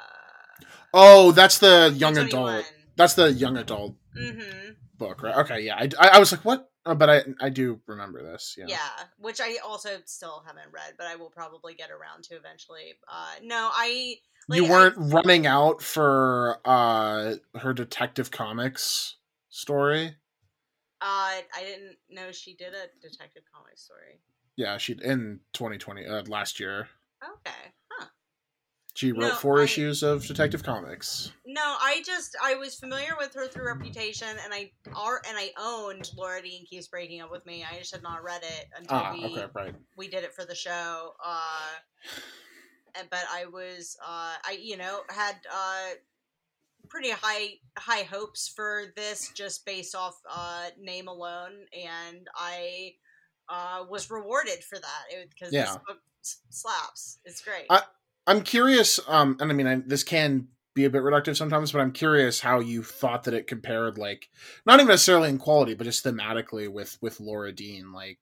Oh, that's the young adult. That's the young adult Mm-hmm. book, right? Okay, yeah. I, I, I was like, what? Oh, but I I do remember this. Yeah. Yeah. which I also still haven't read, but I will probably get around to eventually. Uh, no, I like, you weren't running out for uh her Detective Comics story. uh, I didn't know she did a detective Comics story. Yeah, she in 2020 uh, last year. Okay? She wrote No, four I- issues of Detective Comics. No, I just I was familiar with her through Reputation, and I are and I owned Laura Dean keeps breaking up with me. I just had not read it until Ah, we okay, right. we did it for the show. Uh, and, but I was uh, I you know had uh, pretty high high hopes for this just based off uh, name alone, and I uh, was rewarded for that because this book slaps. It's great. I- I'm curious, um, and I mean, I, this can be a bit reductive sometimes, but I'm curious how you thought that it compared, like, not even necessarily in quality, but just thematically with with Laura Dean. Like,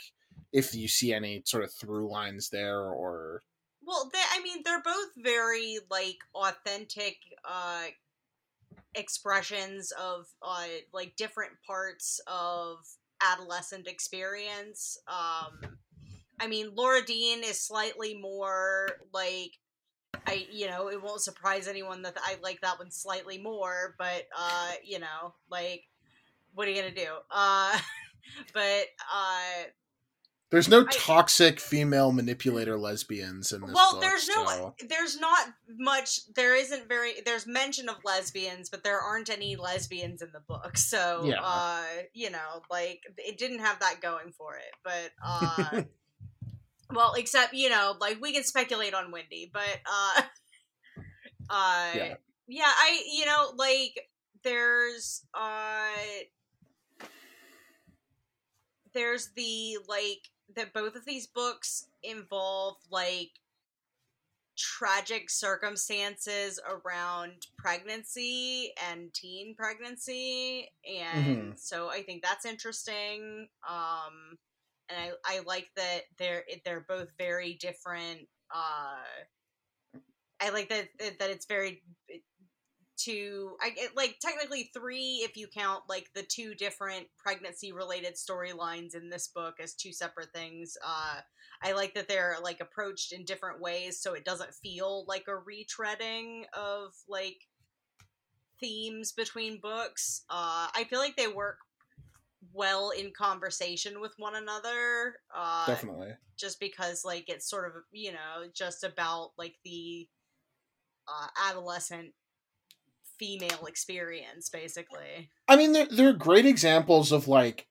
if you see any sort of through lines there, or Well, they, I mean, they're both very like authentic uh, expressions of uh, like different parts of adolescent experience. Um, I mean, Laura Dean is slightly more like. I you know it won't surprise anyone that I like that one slightly more, but uh you know like what are you gonna do? Uh, but uh there's no I- toxic female manipulator lesbians in this. well book, there's no so- there's not much there isn't very there's mention of lesbians but there aren't any lesbians in the book so Yeah. uh you know like it didn't have that going for it but uh well except you know like we can speculate on windy but uh uh Yeah. yeah i you know like there's uh there's the like that both of these books involve like tragic circumstances around pregnancy and teen pregnancy and so i think that's interesting um and i i like that they're they're both very different uh i like that that it's very two i get like technically three if you count like the two different pregnancy related storylines in this book as two separate things uh i like that they're like approached in different ways so it doesn't feel like a retreading of like themes between books uh i feel like they work well in conversation with one another uh definitely. just because like it's sort of you know just about like the uh, adolescent female experience basically I mean, they're, they're great examples of like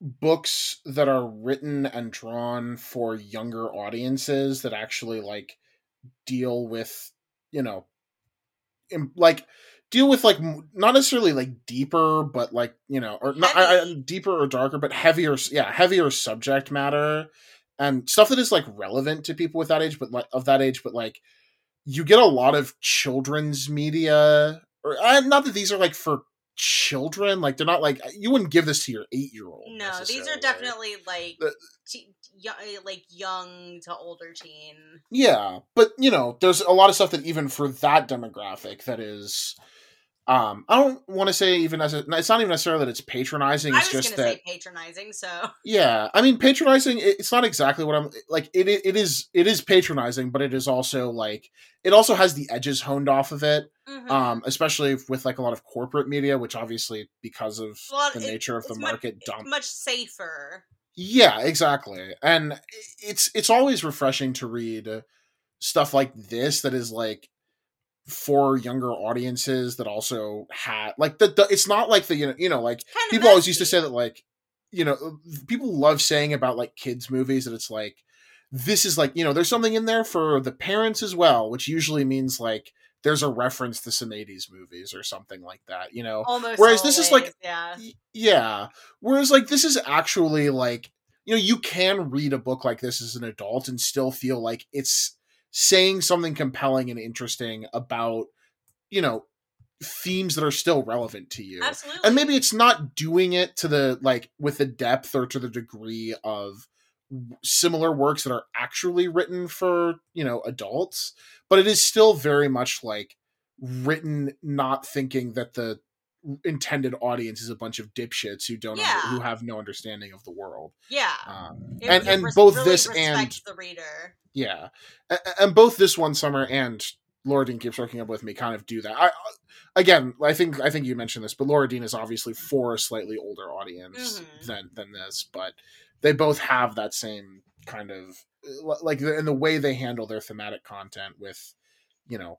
books that are written and drawn for younger audiences that actually like deal with, you know, im- like deal with like not necessarily like deeper, but like you know, or not I, I, deeper or darker, but heavier, yeah, heavier subject matter and stuff that is like relevant to people with that age, but like of that age, but like you get a lot of children's media or uh, not that these are like for children like they're not like you wouldn't give this to your eight year old no these are definitely like The- te- like young to older teen. Yeah but you know there's a lot of stuff that even for that demographic that is um i don't want to say even as a, it's not even necessarily that it's patronizing it's just gonna that say patronizing so yeah i mean patronizing it's not exactly what i'm like it, it is it is patronizing but it is also like it also has the edges honed off of it Mhm. um especially with like a lot of corporate media which obviously because of Well, the it- nature of the much- market it's dump much safer yeah exactly and it's it's always refreshing to read stuff like this that is like for younger audiences that also had like the, the it's not like the you know you know like kind people always used to say that like you know people love saying about like kids movies that it's like this is like you know there's something in there for the parents as well which usually means like there's a reference to some 80s movies or something like that you know Almost. Whereas always, this is like- yeah. Yeah whereas like this is actually like you know you can read a book like this as an adult and still feel like it's saying something compelling and interesting about you know themes that are still relevant to you Absolutely. and maybe it's not doing it to the like with the depth or to the degree of similar works that are actually written for you know adults but it is still very much like written not thinking that the intended audience is a bunch of dipshits who don't Yeah. who have no understanding of the world yeah. um, It- and it and res- both really this and the reader. yeah, A- a- and both this one summer and Laura Dean keeps working up with me kind of do that. I again, I think I think you mentioned this, but Laura Dean is obviously for a slightly older audience Mhm. than than this, but they both have that same kind of like in the way they handle their thematic content with you know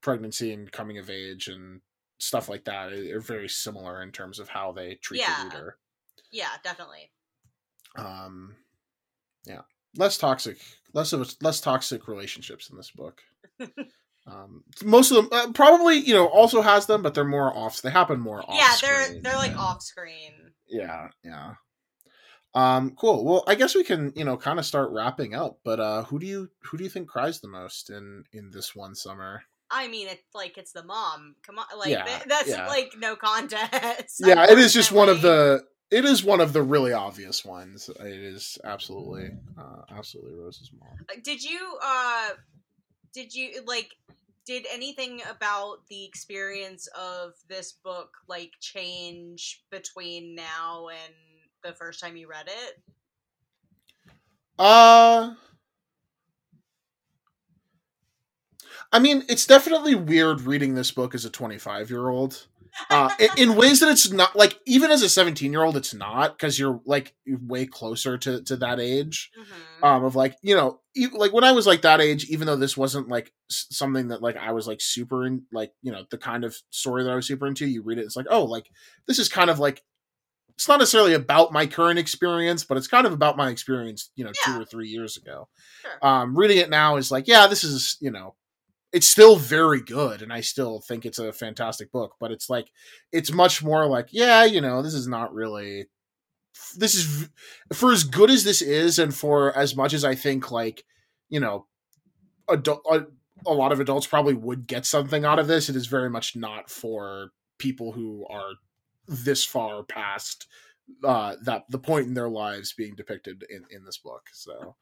pregnancy and coming of age and stuff like that are are very similar in terms of how they treat Yeah. the reader Yeah, definitely. um yeah less toxic less of a, less toxic relationships in this book um most of them uh, probably you know also has them but they're more off they happen more off yeah, they're they're like off screen. yeah yeah um cool well i guess we can you know kind of start wrapping up but uh who do you who do you think cries the most in in this one summer I mean, it's like it's the mom. Come on, like Yeah, that's yeah. like no contest. yeah it is just one of the it is one of the really obvious ones it is absolutely uh absolutely rose's mom Did you uh did you like did anything about the experience of this book like change between now and the first time you read it? Uh I mean, it's definitely weird reading this book as a 25 year old. Uh, in, in ways that it's not like even as a 17 year old, it's not because you're like way closer to to that age. Mm-hmm. Um, of like you know, like when I was like that age, even though this wasn't like something that like I was like super in, like you know the kind of story that I was super into. You read it, it's like oh, like this is kind of like it's not necessarily about my current experience, but it's kind of about my experience, you know, Yeah. two or three years ago. Sure. Um, reading it now is like, yeah, this is, you know, it's still very good, and I still think it's a fantastic book. But it's like, it's much more like, yeah, you know, this is not really. This is for as good as this is, and for as much as I think, like, you know, adult, a, a lot of adults probably would get something out of this. It is very much not for people who are this far past uh that the point in their lives being depicted in in this book so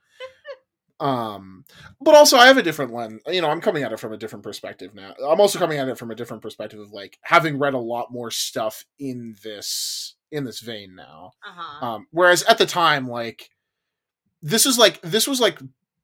um but also i have a different lens you know i'm coming at it from a different perspective now. I'm also coming at it from a different perspective of like having read a lot more stuff in this in this vein now. Uh-huh. um whereas at the time like this is like this was like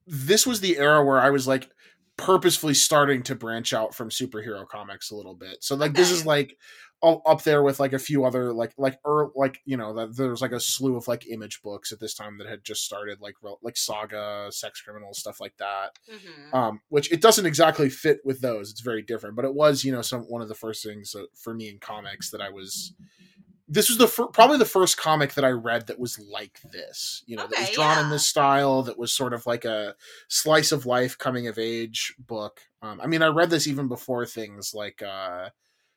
this was the era where i was like purposefully starting to branch out from superhero comics a little bit. So like this is like up there with like a few other like like er, like you know that there was like a slew of like image books at this time that had just started like like saga sex criminals stuff like that. Mhm. um which it doesn't exactly fit with those. It's very different. But it was you know some one of the first things for me in comics that i was this was the fir- probably the first comic that i read that was like this you know that was Okay, drawn in this style that was sort of like a slice of life coming of age book. Um i mean i read this even before things like uh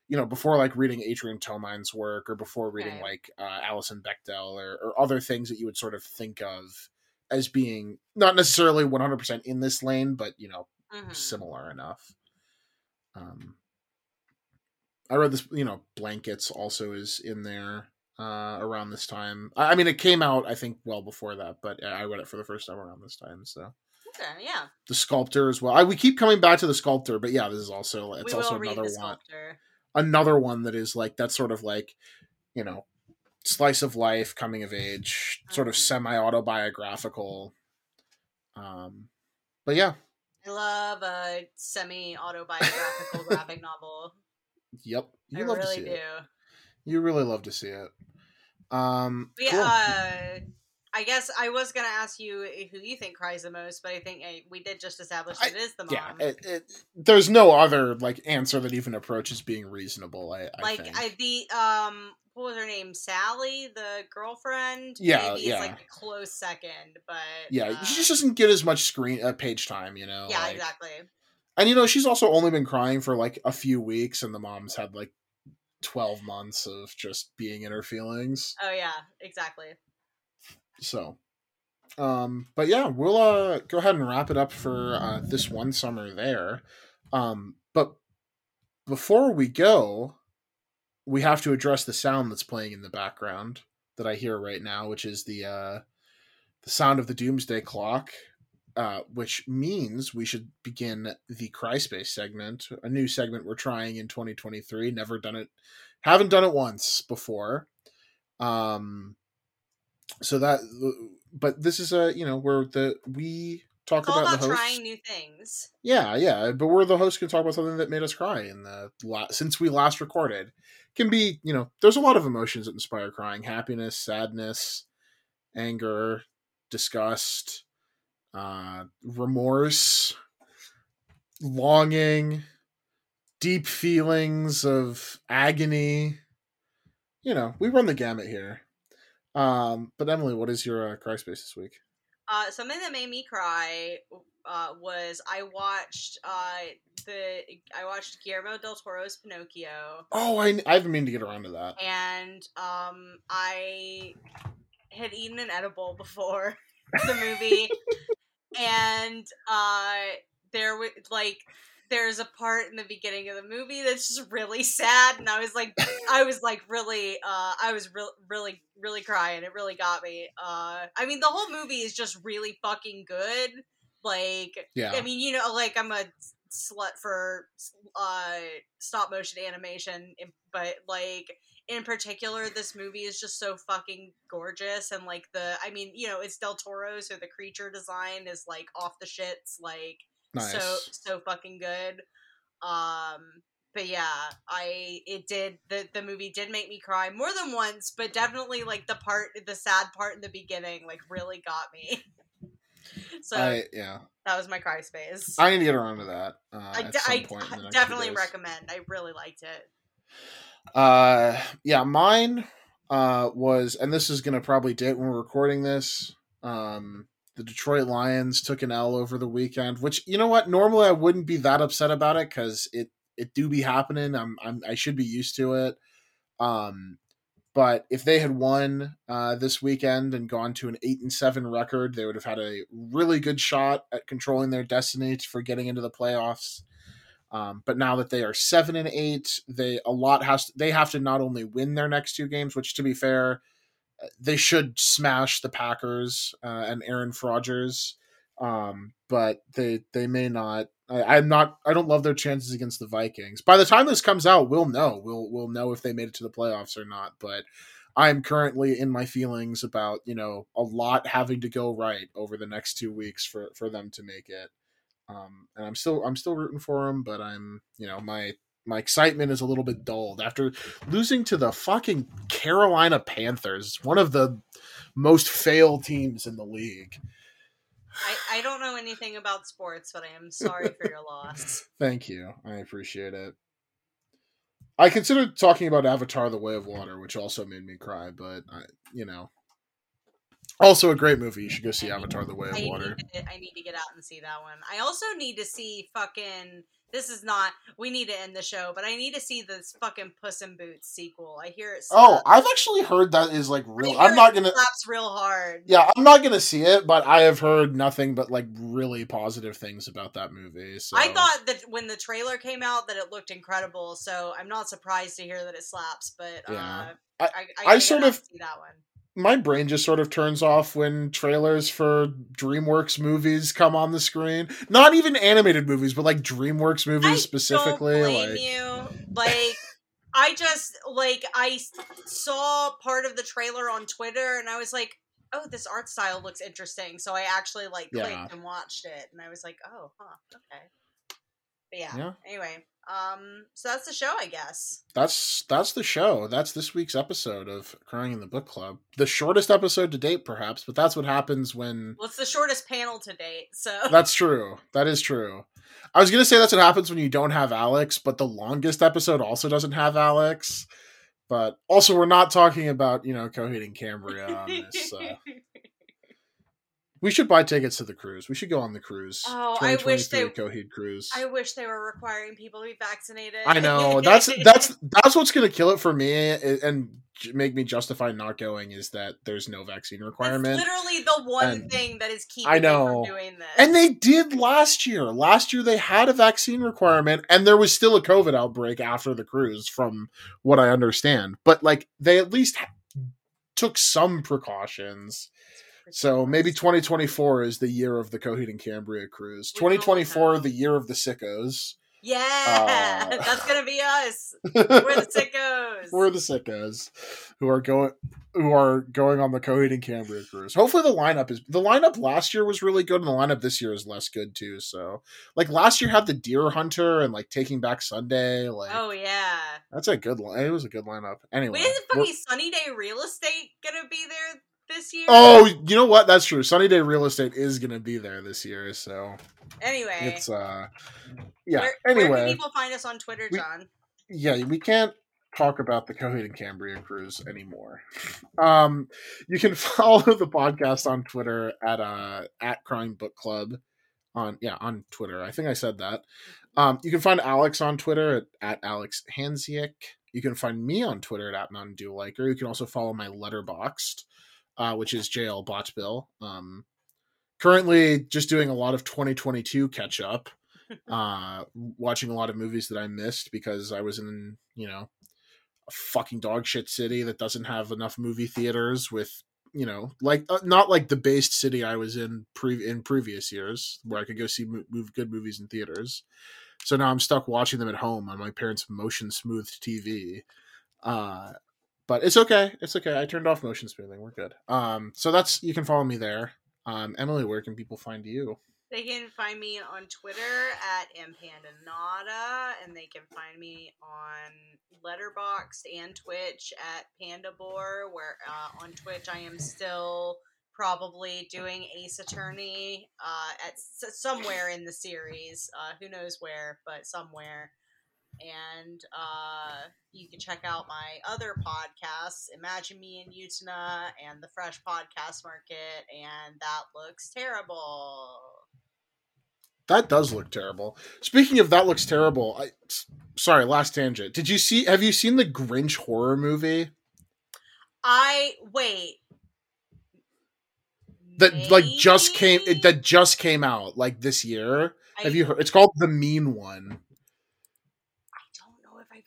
you know before like reading adrian tomine's work or before reading Okay. like uh alison bechdel or, or other things that you would sort of think of as being not necessarily 100% in this lane but you know Mhm. similar enough. Um, I read this, you know, blankets also is in there uh, around this time. I, I mean, it came out I think well before that, but I read it for the first time around this time. So Okay, yeah. the sculptor as well. I, we keep coming back to the sculptor, but yeah, this is also it's we also read another the one. Another one that is like that sort of like you know slice of life, coming of age, sort of Mhm. semi autobiographical. Um, but yeah, I love a semi autobiographical graphic novel. yep, you I love really to see do. it. You really love to see it. Um, But cool. yeah, uh, I guess I was gonna ask you who you think cries the most, but I think uh, we did just establish I- it is the mom. yeah, it, it, there's no other like answer that even approaches being reasonable. I, I like think. I, the um, what was her name? Sally, the girlfriend. Yeah, maybe yeah. is like a close second, but yeah, uh, she just doesn't get as much screen uh, page time. You know. yeah, like, exactly. And you know, she's also only been crying for like a few weeks, and the mom's had like 12 months of just being in her feelings. Oh, yeah, exactly. So, um, but yeah, we'll uh, go ahead and wrap it up for uh, this one summer there. Um, but before we go, we have to address the sound that's playing in the background that I hear right now, which is the uh, the sound of the doomsday clock uh, which means we should begin the Cryspace segment, a new segment we're trying in 2023. Never done it, haven't done it once before. Um, so that, but this is a you know where the we talk about, about the host. trying new things. Yeah, yeah, but we're the host can talk about something that made us cry in the since we last recorded. Can be you know there's a lot of emotions that inspire crying: happiness, sadness, anger, disgust uh, remorse, longing, deep feelings of agony. You know, we run the gamut here. Um, but Emily, what is your uh, cry space this week? Uh, something that made me cry uh, was I watched uh, the I watched Guillermo del Toro's Pinocchio. Oh, I I've been meaning to get around to that. And um, I had eaten an edible before the movie, and uh, there was like there's a part in the beginning of the movie that's just really sad and i was like i was like really uh i was re- really really crying it really got me uh i mean the whole movie is just really fucking good like yeah. i mean you know like i'm a slut for uh stop motion animation but like in particular, this movie is just so fucking gorgeous and like the I mean, you know, it's Del Toro, so the creature design is like off the shits, like nice. so so fucking good. Um but yeah, I it did the the movie did make me cry more than once, but definitely like the part the sad part in the beginning like really got me. so I, yeah, that was my cry space. I need to get around to that. Uh, I, I definitely recommend. I really liked it. Uh, yeah, mine uh was, and this is gonna probably date when we're recording this. Um, the Detroit Lions took an L over the weekend, which you know what? Normally I wouldn't be that upset about it because it it do be happening. I'm, I'm I should be used to it. Um, but if they had won uh, this weekend and gone to an eight and seven record, they would have had a really good shot at controlling their destiny for getting into the playoffs. Um, but now that they are seven and eight, they a lot has to, they have to not only win their next two games, which to be fair, they should smash the Packers uh, and Aaron Rodgers, um, but they they may not. I, I'm not. I don't love their chances against the Vikings. By the time this comes out, we'll know. We'll we'll know if they made it to the playoffs or not. But I'm currently in my feelings about you know a lot having to go right over the next two weeks for for them to make it. Um, and I'm still I'm still rooting for them, but I'm you know my my excitement is a little bit dulled after losing to the fucking Carolina Panthers, one of the most failed teams in the league. I, I don't know anything about sports, but I am sorry for your loss. Thank you. I appreciate it. I considered talking about Avatar: The Way of Water, which also made me cry, but I, you know, also a great movie. You should go see Avatar: The Way of I Water. Need to, I need to get out and see that one. I also need to see fucking. This is not. We need to end the show, but I need to see this fucking Puss in Boots sequel. I hear it. Oh, I've actually heard that is like real. I'm not gonna slaps real hard. Yeah, I'm not gonna see it, but I have heard nothing but like really positive things about that movie. So I thought that when the trailer came out that it looked incredible. So I'm not surprised to hear that it slaps. But yeah, uh, I, I, I, I sort of see that one my brain just sort of turns off when trailers for DreamWorks movies come on the screen. Not even animated movies, but like DreamWorks movies I specifically. Like... you. Like I just like I saw part of the trailer on Twitter and I was like, "Oh, this art style looks interesting." So I actually like clicked yeah. and watched it and I was like, "Oh, huh, okay." But yeah. yeah. Anyway, um, so that's the show, I guess. That's that's the show. That's this week's episode of Crying in the Book Club. The shortest episode to date, perhaps, but that's what happens when. Well, it's the shortest panel to date, so. That's true. That is true. I was gonna say that's what happens when you don't have Alex, but the longest episode also doesn't have Alex. But also, we're not talking about you know Coheed and Cambria on this. Uh... We should buy tickets to the cruise. We should go on the cruise. Oh, I wish they Coheed cruise. I wish they were requiring people to be vaccinated. I know that's that's that's what's going to kill it for me and make me justify not going is that there's no vaccine requirement. That's literally the one and thing that is keeping I know. doing this. And they did last year. Last year they had a vaccine requirement and there was still a COVID outbreak after the cruise from what I understand. But like they at least took some precautions so maybe 2024 is the year of the Coheed and Cambria cruise. 2024, the year of the sickos. Yeah, uh, that's gonna be us. We're the sickos. We're the sickos who are going who are going on the Coheed and Cambria cruise. Hopefully, the lineup is the lineup last year was really good, and the lineup this year is less good too. So, like last year had the Deer Hunter and like Taking Back Sunday. Like, oh yeah, that's a good. Line. It was a good lineup. Anyway, Wait, is fucking Sunny Day Real Estate gonna be there this year. Oh, you know what? That's true. Sunny Day Real Estate is going to be there this year. So anyway, it's uh, yeah. Where, anyway, where can people find us on Twitter, John? We, yeah, we can't talk about the Coheed and Cambria cruise anymore. Um, you can follow the podcast on Twitter at uh at Crying Book Club on yeah on Twitter. I think I said that. Um, you can find Alex on Twitter at, at Alex Handziuk. You can find me on Twitter at, at Mountain Dew Liker. You can also follow my Letterboxd uh, which is JL Botbill. Um, currently, just doing a lot of 2022 catch up, uh, watching a lot of movies that I missed because I was in, you know, a fucking dog shit city that doesn't have enough movie theaters with you know like uh, not like the based city i was in pre in previous years where i could go see mo- move good movies in theaters so now i'm stuck watching them at home on my parents motion smoothed tv uh but it's okay. It's okay. I turned off motion smoothing. We're good. Um, so that's you can follow me there. Um, Emily, where can people find you? They can find me on Twitter at empandanada, and they can find me on Letterboxd and Twitch at Pandabore. Where uh, on Twitch I am still probably doing Ace Attorney uh, at s- somewhere in the series. Uh, who knows where, but somewhere and uh, you can check out my other podcasts, Imagine Me in Utana and the Fresh Podcast Market, and that looks terrible. That does look terrible. Speaking of that looks terrible, I sorry, last tangent. Did you see have you seen the Grinch horror movie? I wait. That Maybe? like just came that just came out like this year. I, have you heard it's called The Mean One.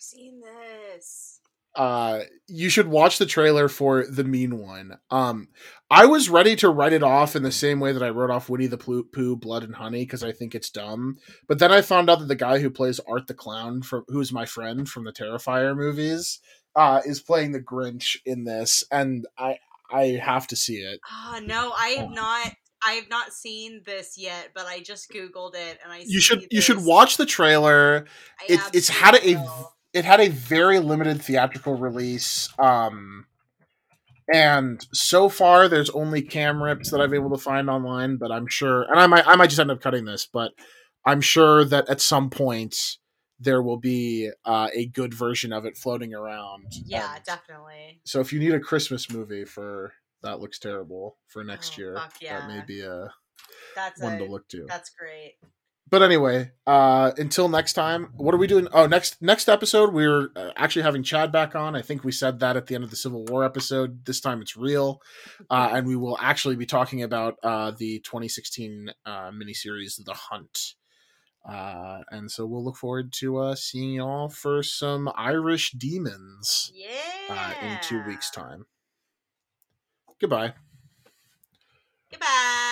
Seen this. Uh, you should watch the trailer for the mean one. Um, I was ready to write it off in the same way that I wrote off Winnie the Pooh, Blood and Honey because I think it's dumb. But then I found out that the guy who plays Art the Clown, from who's my friend from the Terrifier movies, uh, is playing the Grinch in this, and I I have to see it. Ah, uh, no, I have not. I have not seen this yet, but I just googled it and I. You should this. you should watch the trailer. It, it's had a, a it had a very limited theatrical release. Um, and so far, there's only cam rips that I've been able to find online. But I'm sure, and I might, I might just end up cutting this, but I'm sure that at some point there will be uh, a good version of it floating around. Yeah, and definitely. So if you need a Christmas movie for that looks terrible for next oh, year, yeah. that may be a that's one a, to look to. That's great but anyway, uh, until next time, what are we doing? Oh, next next episode, we're uh, actually having Chad back on. I think we said that at the end of the Civil War episode. This time it's real, uh, and we will actually be talking about uh, the 2016 uh, miniseries, The Hunt. Uh, and so we'll look forward to uh, seeing y'all for some Irish demons. Yeah. Uh, in two weeks' time. Goodbye. Goodbye.